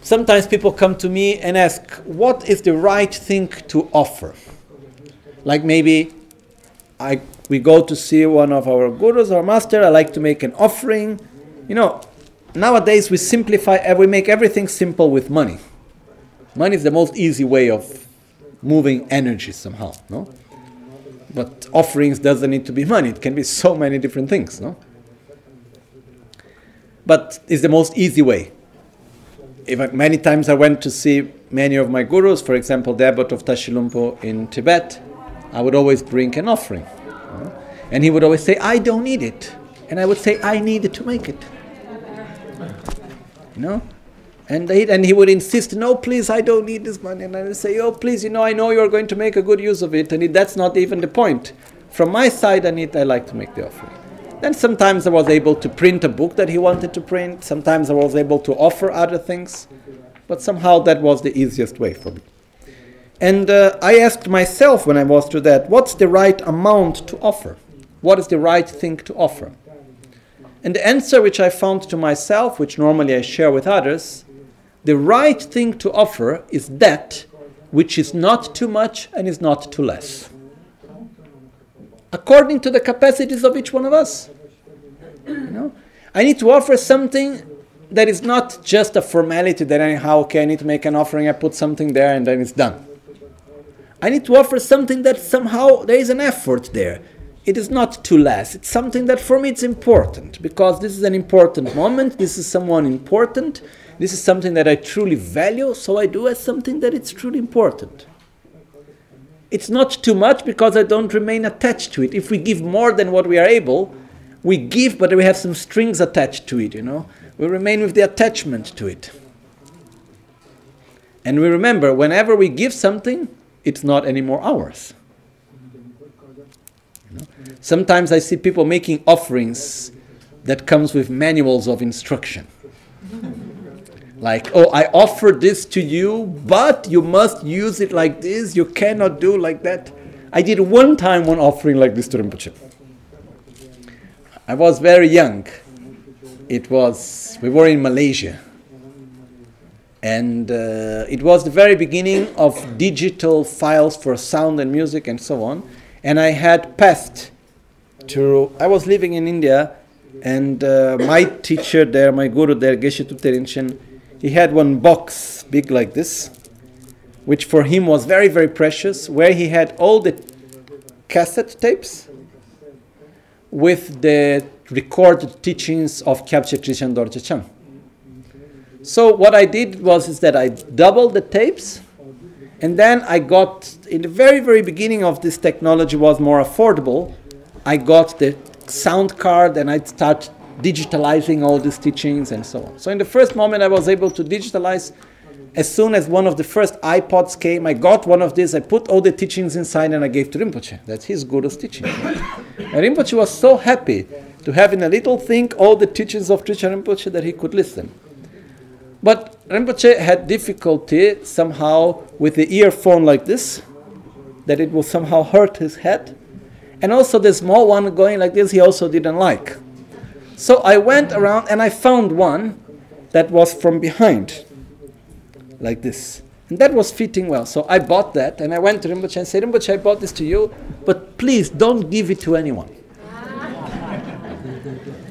Sometimes people come to me and ask, what is the right thing to offer? Like maybe I, we go to see one of our gurus or master, I like to make an offering. You know, nowadays we simplify, we make everything simple with money. Money is the most easy way of moving energy somehow, no? But offerings doesn't need to be money, it can be so many different things, no? But it's the most easy way even many times I went to see many of my gurus, for example, the abbot of Tashilhunpo in Tibet, I would always bring an offering. And he would always say, I don't need it. And I would say, I need it to make it. You know? And he, and he would insist, no, please, I don't need this money. And I would say, oh, please, you know, I know you're going to make a good use of it. And that's not even the point. From my side, I need, I like to make the offering. Then sometimes I was able to print a book that he wanted to print. Sometimes I was able to offer other things. But somehow that was the easiest way for me. And uh, I asked myself when I was through that, what's the right amount to offer? What is the right thing to offer? And the answer which I found to myself, which normally I share with others, the right thing to offer is that which is not too much and is not too less according to the capacities of each one of us. You know? I need to offer something that is not just a formality that anyhow, okay, I need to make an offering, I put something there and then it's done. I need to offer something that somehow there is an effort there. It is not too less. It's something that for me it's important because this is an important moment. This is someone important. This is something that I truly value, so I do as something that it's truly important it's not too much because I don't remain attached to it. If we give more than what we are able, we give, but we have some strings attached to it, you know. We remain with the attachment to it. And we remember, whenever we give something, it's not anymore ours. You know? Sometimes I see people making offerings that comes with manuals of instruction. like, oh, I offer this to you, but you must use it like this. You cannot do like that. I did one time one offering like this to Rinpoche. I was very young. It was we were in Malaysia and uh, it was the very beginning of digital files for sound and music and so on. And i had passed to i was living in india and uh, my teacher there my guru there geshe Terinchen, he had one box big like this which for him was very very precious where he had all the cassette tapes with the recorded teachings of Kyabje Trijang Dorje Chang so what I did was is that I doubled the tapes, and then I got in the very very beginning of this technology was more affordable. I got the sound card and I start digitalizing all these teachings and so on. So in the first moment I was able to digitalize. As soon as one of the first iPods came, I got one of these, I put all the teachings inside and I gave to Rinpoche. That's his guru's teaching. and Rinpoche was so happy to have in a little thing all the teachings of Trijang Rinpoche that he could listen. But Rinpoche had difficulty somehow with the earphone like this, that it will somehow hurt his head. And also the small one going like this, he also didn't like. So I went around and I found one that was from behind, like this. And that was fitting well. So I bought that and I went to Rinpoche and said, Rinpoche, I bought this to you, but please don't give it to anyone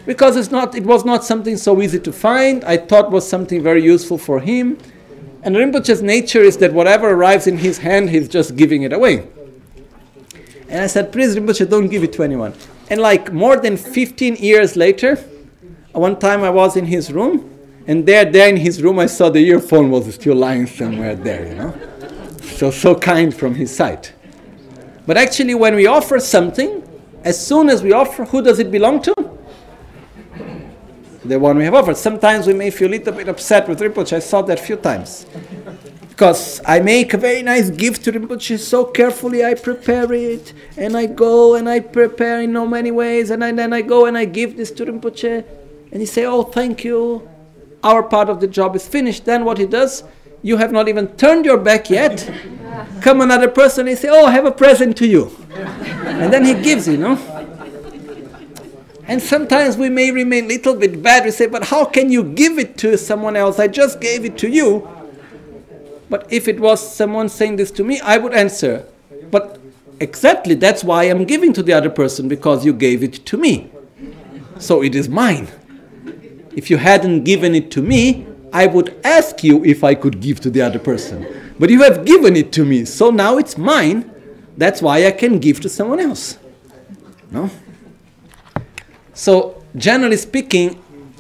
because it's not, it was not something so easy to find. I thought was something very useful for him. And Rinpoche's nature is that whatever arrives in his hand, he's just giving it away. And I said, please, Rinpoche, don't give it to anyone. And like more than 15 years later, one time I was in his room, and there, there in his room, I saw the earphone was still lying somewhere there, you know. So, so kind from his side. But actually, when we offer something, as soon as we offer, who does it belong to? The one we have offered. Sometimes we may feel a little bit upset with Rinpoche. I saw that a few times. Because I make a very nice gift to Rinpoche so carefully, I prepare it, and I go and I prepare in so many ways, and I, then I go and I give this to Rinpoche, and he say, "Oh, thank you, our part of the job is finished." Then what he does, you have not even turned your back yet. Come another person, and he say, "Oh, I have a present to you," and then he gives, you know. And sometimes we may remain a little bit bad. We say, but how can you give it to someone else? I just gave it to you. But if it was someone saying this to me, I would answer, but exactly that's why I'm giving to the other person because you gave it to me. So it is mine. If you hadn't given it to me, I would ask you if I could give to the other person. But you have given it to me, so now it's mine. That's why I can give to someone else. No? So, generally speaking,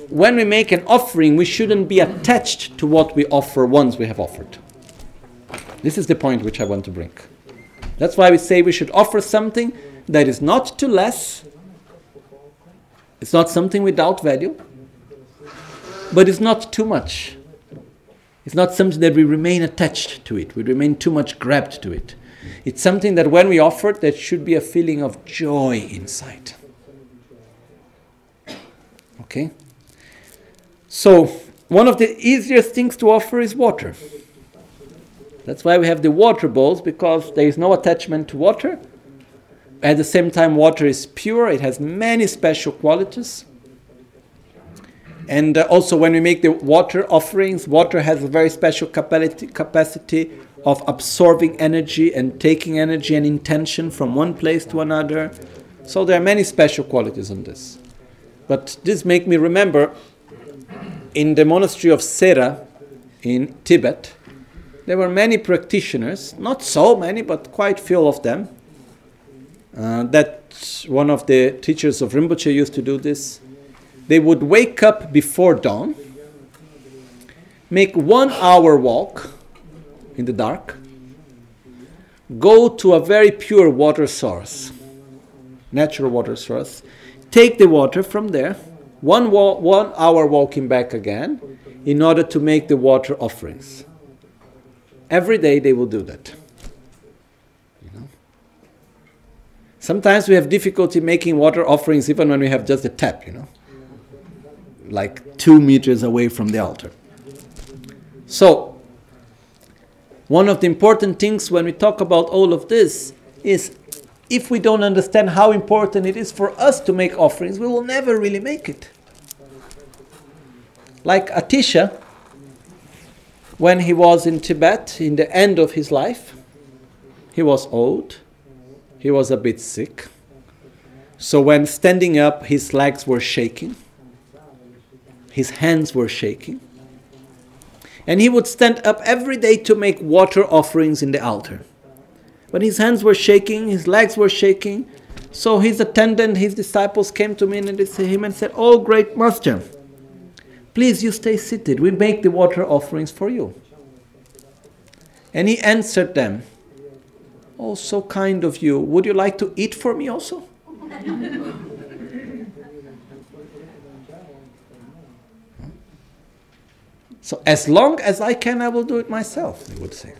when we make an offering, we shouldn't be attached to what we offer once we have offered. This is the point which I want to bring. That's why we say we should offer something that is not too less, it's not something without value, but it's not too much. It's not something that we remain attached to it, we remain too much grabbed to it. It's something that when we offer it, there should be a feeling of joy inside. Okay? So, one of the easiest things to offer is water. That's why we have the water bowls because there is no attachment to water. At the same time, water is pure, it has many special qualities. And uh, also, when we make the water offerings, water has a very special capacity, capacity of absorbing energy and taking energy and intention from one place to another. So, there are many special qualities on this. But this make me remember in the monastery of Sera in Tibet, there were many practitioners, not so many, but quite few of them. Uh, that one of the teachers of Rinpoche used to do this. They would wake up before dawn, make one hour walk in the dark, go to a very pure water source, natural water source, take the water from there, one, wa- one hour walking back again, in order to make the water offerings. Every day they will do that. You know? Sometimes we have difficulty making water offerings even when we have just a tap, you know, like two meters away from the altar. So, one of the important things when we talk about all of this is if we don't understand how important it is for us to make offerings, we will never really make it. Like Atisha, when he was in Tibet in the end of his life, he was old, he was a bit sick. So when standing up, his legs were shaking, his hands were shaking. And he would stand up every day to make water offerings in the altar. But his hands were shaking, his legs were shaking. So his attendant, his disciples came to me and they to him and said, Oh, great master, please you stay seated. We make the water offerings for you. And he answered them, Oh, so kind of you. Would you like to eat for me also? <laughs> So as long as I can, I will do it myself, they would say.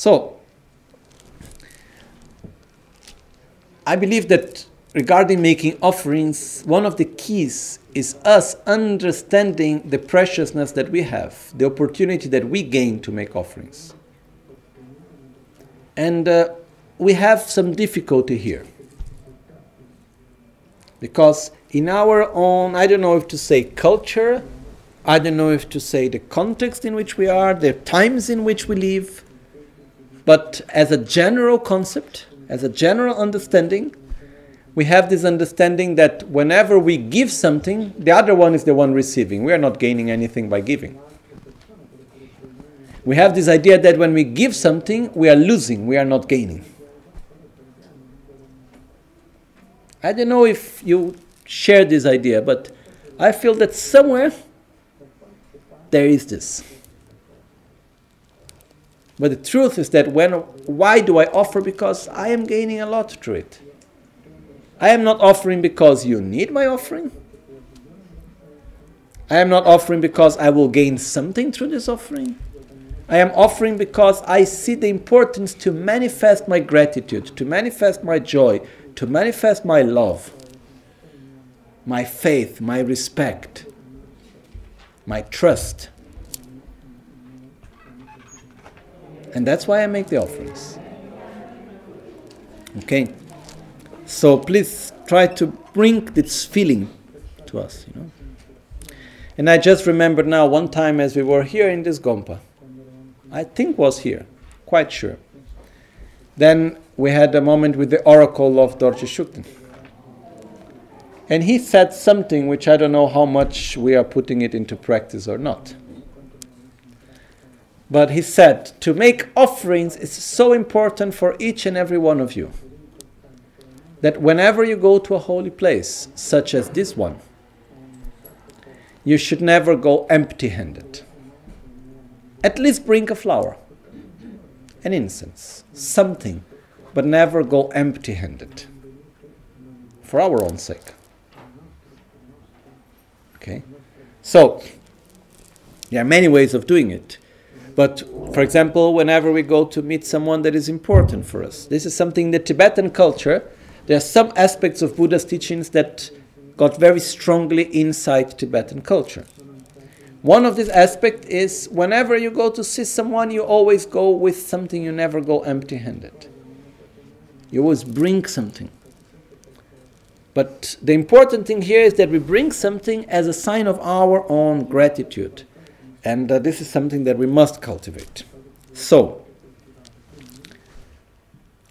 So, I believe that regarding making offerings, one of the keys is us understanding the preciousness that we have, the opportunity that we gain to make offerings. And uh, we have some difficulty here. Because in our own, I don't know if to say culture, I don't know if to say the context in which we are, the times in which we live, but as a general concept, as a general understanding, we have this understanding that whenever we give something, the other one is the one receiving. We are not gaining anything by giving. We have this idea that when we give something, we are losing, we are not gaining. I don't know if you share this idea, but I feel that somewhere there is this. But the truth is that when why do I offer? Because I am gaining a lot through it. I am not offering because you need my offering. I am not offering because I will gain something through this offering. I am offering because I see the importance to manifest my gratitude, to manifest my joy, to manifest my love my faith, my respect, my trust. And that's why I make the offerings. Okay? So please try to bring this feeling to us, you know. And I just remember now one time as we were here in this Gompa, I think was here, quite sure. Then we had a moment with the oracle of Dorje Shugden. And he said something which I don't know how much we are putting it into practice or not. But he said, to make offerings is so important for each and every one of you that whenever you go to a holy place, such as this one, you should never go empty handed. At least bring a flower, an incense, something, but never go empty handed for our own sake. Okay? So, there are many ways of doing it. But for example, whenever we go to meet someone that is important for us, this is something in the Tibetan culture. There are some aspects of Buddha's teachings that got very strongly inside Tibetan culture. One of these aspects is whenever you go to see someone, you always go with something, you never go empty handed. You always bring something. But the important thing here is that we bring something as a sign of our own gratitude. And uh, this is something that we must cultivate. So,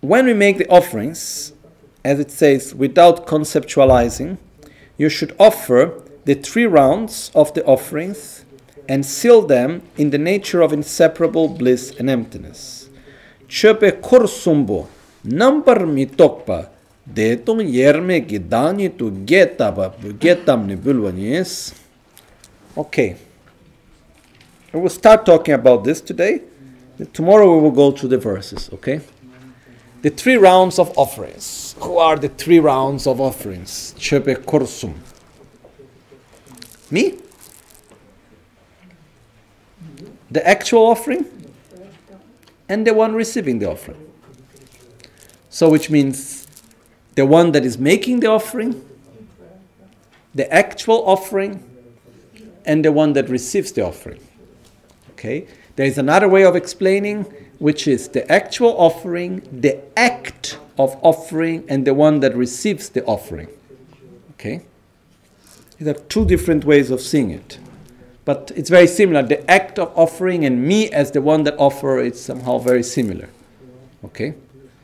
when we make the offerings, as it says, without conceptualizing, you should offer the three rounds of the offerings and seal them in the nature of inseparable bliss and emptiness. Chepe kursumbo, number mitokpa, Detong yerme tu getam bulwanis. Okay. We will start talking about this today. Tomorrow we will go to the verses, okay? The three rounds of offerings. Who are the three rounds of offerings? Chepe korsum. Me? the actual offering and the one receiving the offering. So, which means the one that is making the offering, the actual offering, and the one that receives the offering. Okay? There is another way of explaining, which is the actual offering, the act of offering, and the one that receives the offering. Okay? These are two different ways of seeing it. But it's very similar. The act of offering and me as the one that offer, is somehow very similar. Okay?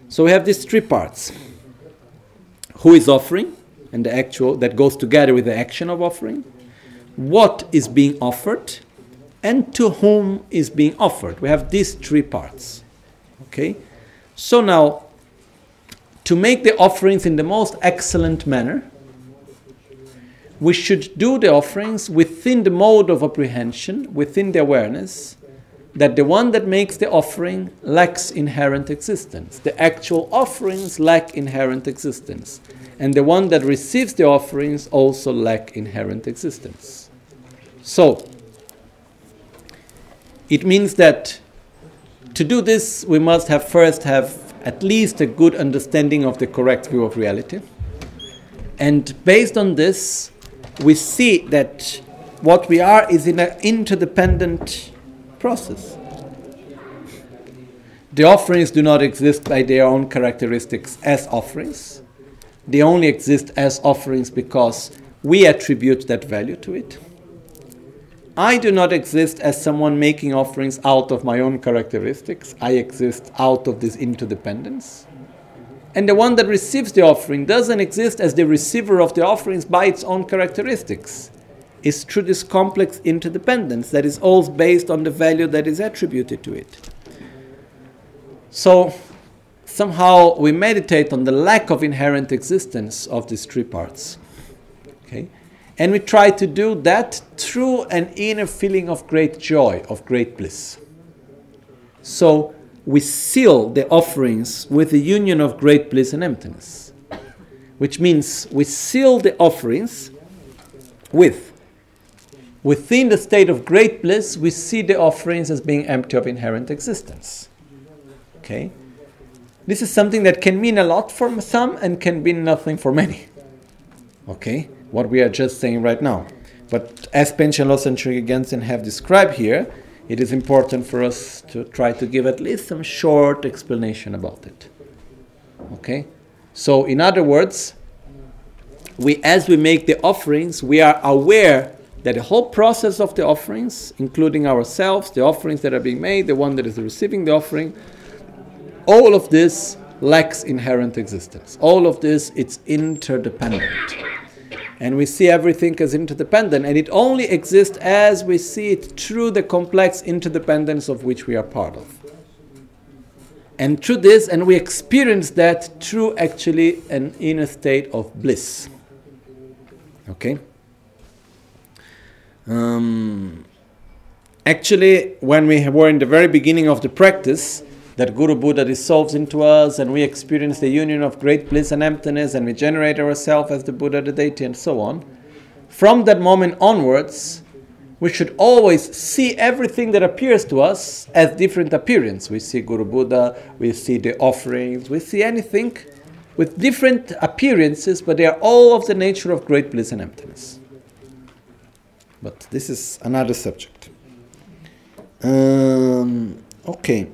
So we have these three parts. Who is offering, and the actual that goes together with the action of offering. What is being offered, and to whom is being offered. We have these three parts. Okay? So now, to make the offerings in the most excellent manner, we should do the offerings within the mode of apprehension, within the awareness that the one that makes the offering lacks inherent existence. The actual offerings lack inherent existence. And the one that receives the offerings also lack inherent existence. So, it means that to do this, we must have first have at least a good understanding of the correct view of reality. And based on this, we see that what we are is in an interdependent process. The offerings do not exist by their own characteristics as offerings. They only exist as offerings because we attribute that value to it. I do not exist as someone making offerings out of my own characteristics. I exist out of this interdependence. And the one that receives the offering doesn't exist as the receiver of the offerings by its own characteristics. It's through this complex interdependence that is all based on the value that is attributed to it. So, somehow we meditate on the lack of inherent existence of these three parts. Okay? And we try to do that through an inner feeling of great joy, of great bliss. So, we seal the offerings with the union of great bliss and emptiness, which means we seal the offerings with. Within the state of great bliss, we see the offerings as being empty of inherent existence. Okay? This is something that can mean a lot for some and can mean nothing for many. Okay? What we are just saying right now. But as Panchen Losang and Gensen have described here, it is important for us to try to give at least some short explanation about it. Okay? So, in other words, we, as we make the offerings, we are aware that the whole process of the offerings, including ourselves, the offerings that are being made, the one that is receiving the offering, all of this lacks inherent existence. All of this, it's interdependent and we see everything as interdependent, and it only exists as we see it through the complex interdependence of which we are part of. And through this, and we experience that through actually an inner state of bliss. Okay? Um, actually, when we were in the very beginning of the practice, that Guru Buddha dissolves into us and we experience the union of great bliss and emptiness and we generate ourselves as the Buddha, the deity, and so on. From that moment onwards, we should always see everything that appears to us as different appearance. We see Guru Buddha, we see the offerings, we see anything with different appearances, but they are all of the nature of great bliss and emptiness. But this is another subject. Um, okay.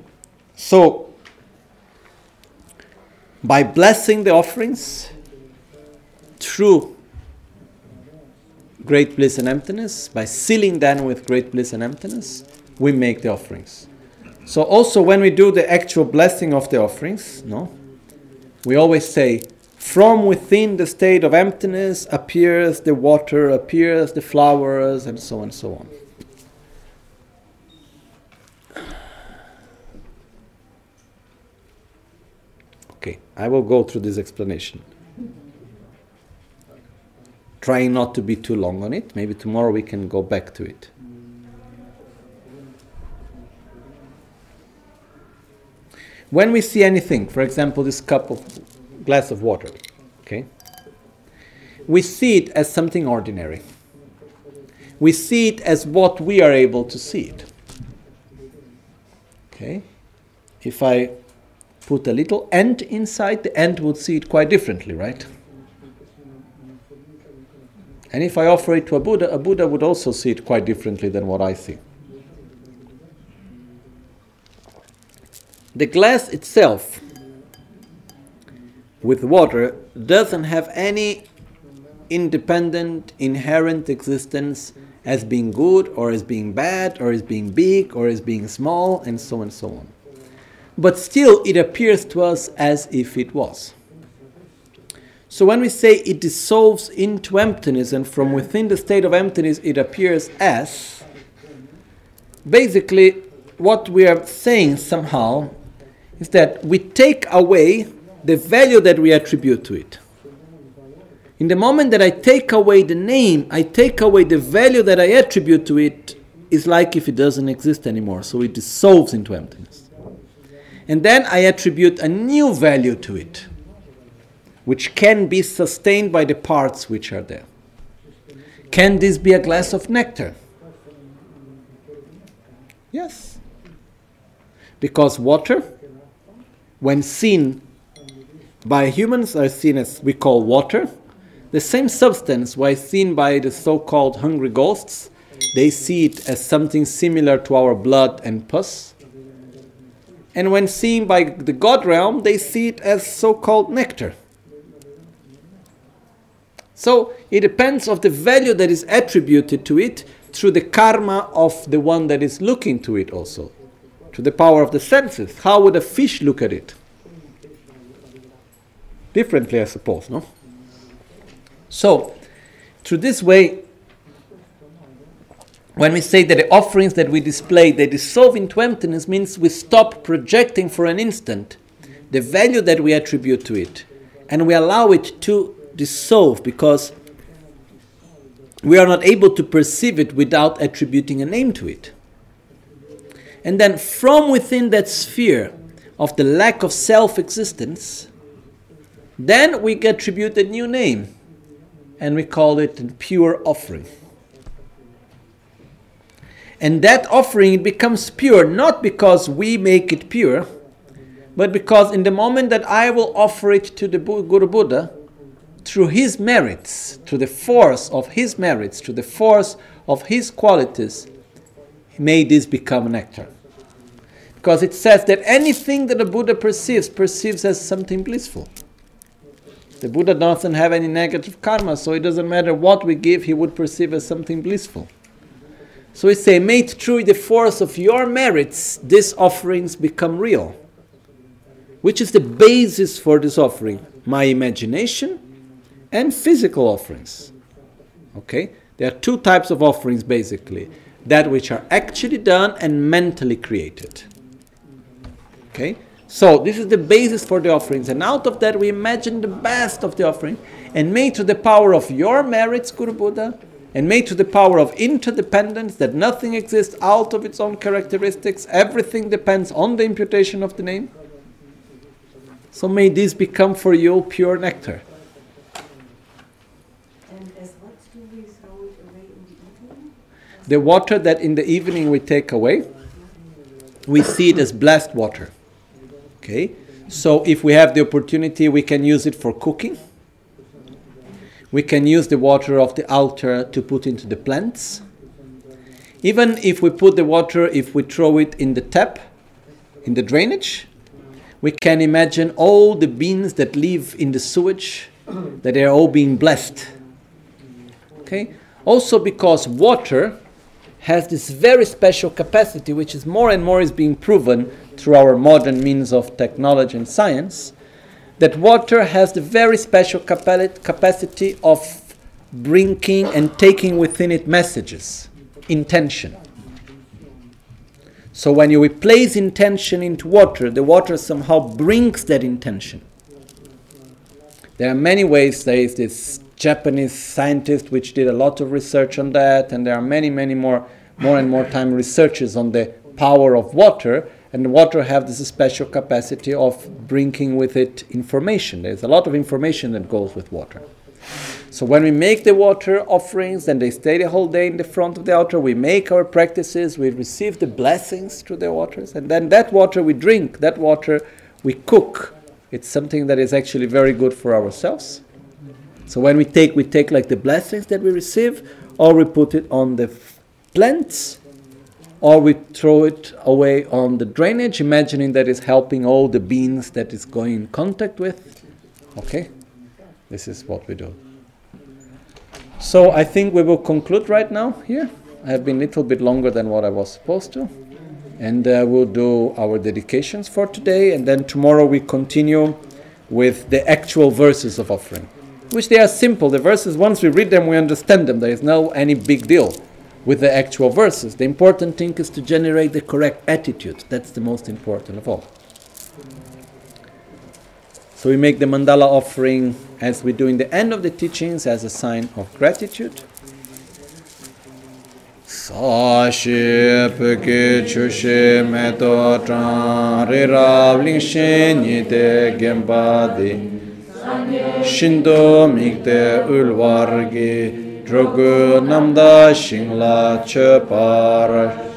So, by blessing the offerings through great bliss and emptiness, by sealing them with great bliss and emptiness, we make the offerings. So also when we do the actual blessing of the offerings, no, we always say, from within the state of emptiness appears the water, appears the flowers, and so on and so on. Okay, I will go through this explanation. Trying not to be too long on it. Maybe tomorrow we can go back to it. When we see anything, for example, this cup of glass of water, okay, we see it as something ordinary. We see it as what we are able to see it. Okay? If I put a little ant inside, the ant would see it quite differently, right? And if I offer it to a Buddha, a Buddha would also see it quite differently than what I see. The glass itself with water doesn't have any independent, inherent existence as being good or as being bad or as being big or as being small and so on and so on. But still, it appears to us as if it was. So when we say it dissolves into emptiness and from within the state of emptiness it appears as, basically what we are saying somehow is that we take away the value that we attribute to it. In the moment that I take away the name, I take away the value that I attribute to it, it's like if it doesn't exist anymore. So it dissolves into emptiness. And then I attribute a new value to it, which can be sustained by the parts which are there. Can this be a glass of nectar? Yes. Because water, when seen by humans, are seen as we call water the same substance, while seen by the so called hungry ghosts, they see it as something similar to our blood and pus. And when seen by the God realm, they see it as so called nectar. So it depends of the value that is attributed to it through the karma of the one that is looking to it also. To the power of the senses. How would a fish look at it? Differently, I suppose, no? So, through this way, when we say that the offerings that we display they dissolve into emptiness means we stop projecting for an instant the value that we attribute to it and we allow it to dissolve because we are not able to perceive it without attributing a name to it and then from within that sphere of the lack of self-existence then we attribute a new name and we call it a pure offering. And that offering becomes pure not because we make it pure, but because in the moment that I will offer it to the Guru Buddha, through his merits, through the force of his merits, through the force of his qualities, may this become nectar. Because it says that anything that the Buddha perceives, perceives as something blissful. The Buddha doesn't have any negative karma, so it doesn't matter what we give, he would perceive as something blissful. So we say, made through the force of your merits, these offerings become real. Which is the basis for this offering? My imagination and physical offerings. Okay? There are two types of offerings basically that which are actually done and mentally created. Okay? So this is the basis for the offerings, and out of that we imagine the best of the offering, and made to the power of your merits, Guru Buddha, and made to the power of interdependence, that nothing exists out of its own characteristics, everything depends on the imputation of the name. So may this become for you pure nectar. The water that in the evening we take away, we see it as blessed water. Okay? So if we have the opportunity, we can use it for cooking. We can use the water of the altar to put into the plants. Even if we put the water, if we throw it in the tap, in the drainage, we can imagine all the beans that live in the sewage, that they are all being blessed. Okay? Also because water has this very special capacity, which is more and more is being proven through our modern means of technology and science, that water has the very special capacity of bringing and taking within it messages, intention. So when you place intention into water, the water somehow brings that intention. There are many ways. There is this Japanese scientist which did a lot of research on that, and there are many, many more, more and more time researches on the power of water. And water have this special capacity of bringing with it information. There's a lot of information that goes with water. So when we make the water offerings, then they stay the whole day in the front of the altar. We make our practices, we receive the blessings through the waters, and then that water we drink, that water we cook. It's something that is actually very good for ourselves. So when we take, we take like the blessings that we receive, or we put it on the plants, or we throw it away on the drainage, imagining that it's helping all the beans that it's going in contact with. Okay? This is what we do. So I think we will conclude right now here. I have been a little bit longer than what I was supposed to. And uh, we'll do our dedications for today, and then tomorrow we continue with the actual verses of offering, which they are simple. The verses, once we read them, we understand them. There is no any big deal with the actual verses. The important thing is to generate the correct attitude. That's the most important of all. So we make the mandala offering as we do in the end of the teachings as a sign of gratitude. Mikte ulwar gi drugu namda shingla che par.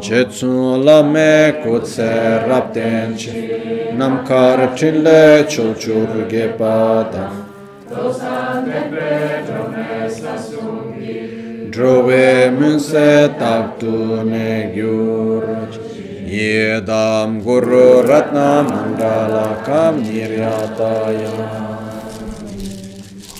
Che tsun la me ku tse rap ten chi nam kar chin le chul chur ge pa dam druwe mun se tak tu ne gyur. Yedam guru ratna mandala kam niryataya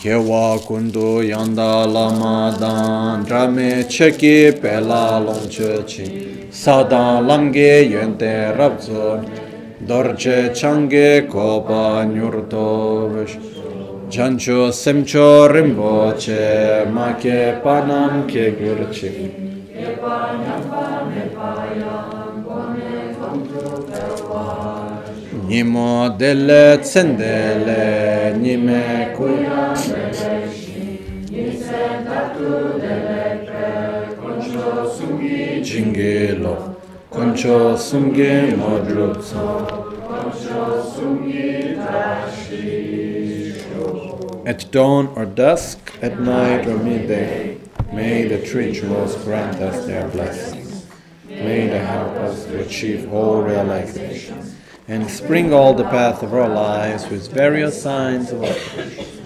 Khewa kundu yanda lama dan Drame cheki pela longche chi Sadan lamge yente rabzo Dorje change kopa nyurto vish Jancho semcho rimboche ma ke panam ke gurchi Nimo delle tsendele nime kuya At dawn or dusk, at night or midday, may the tree jewels grant us their blessings. May they help us to achieve all realization and spring all the path of our lives with various signs of our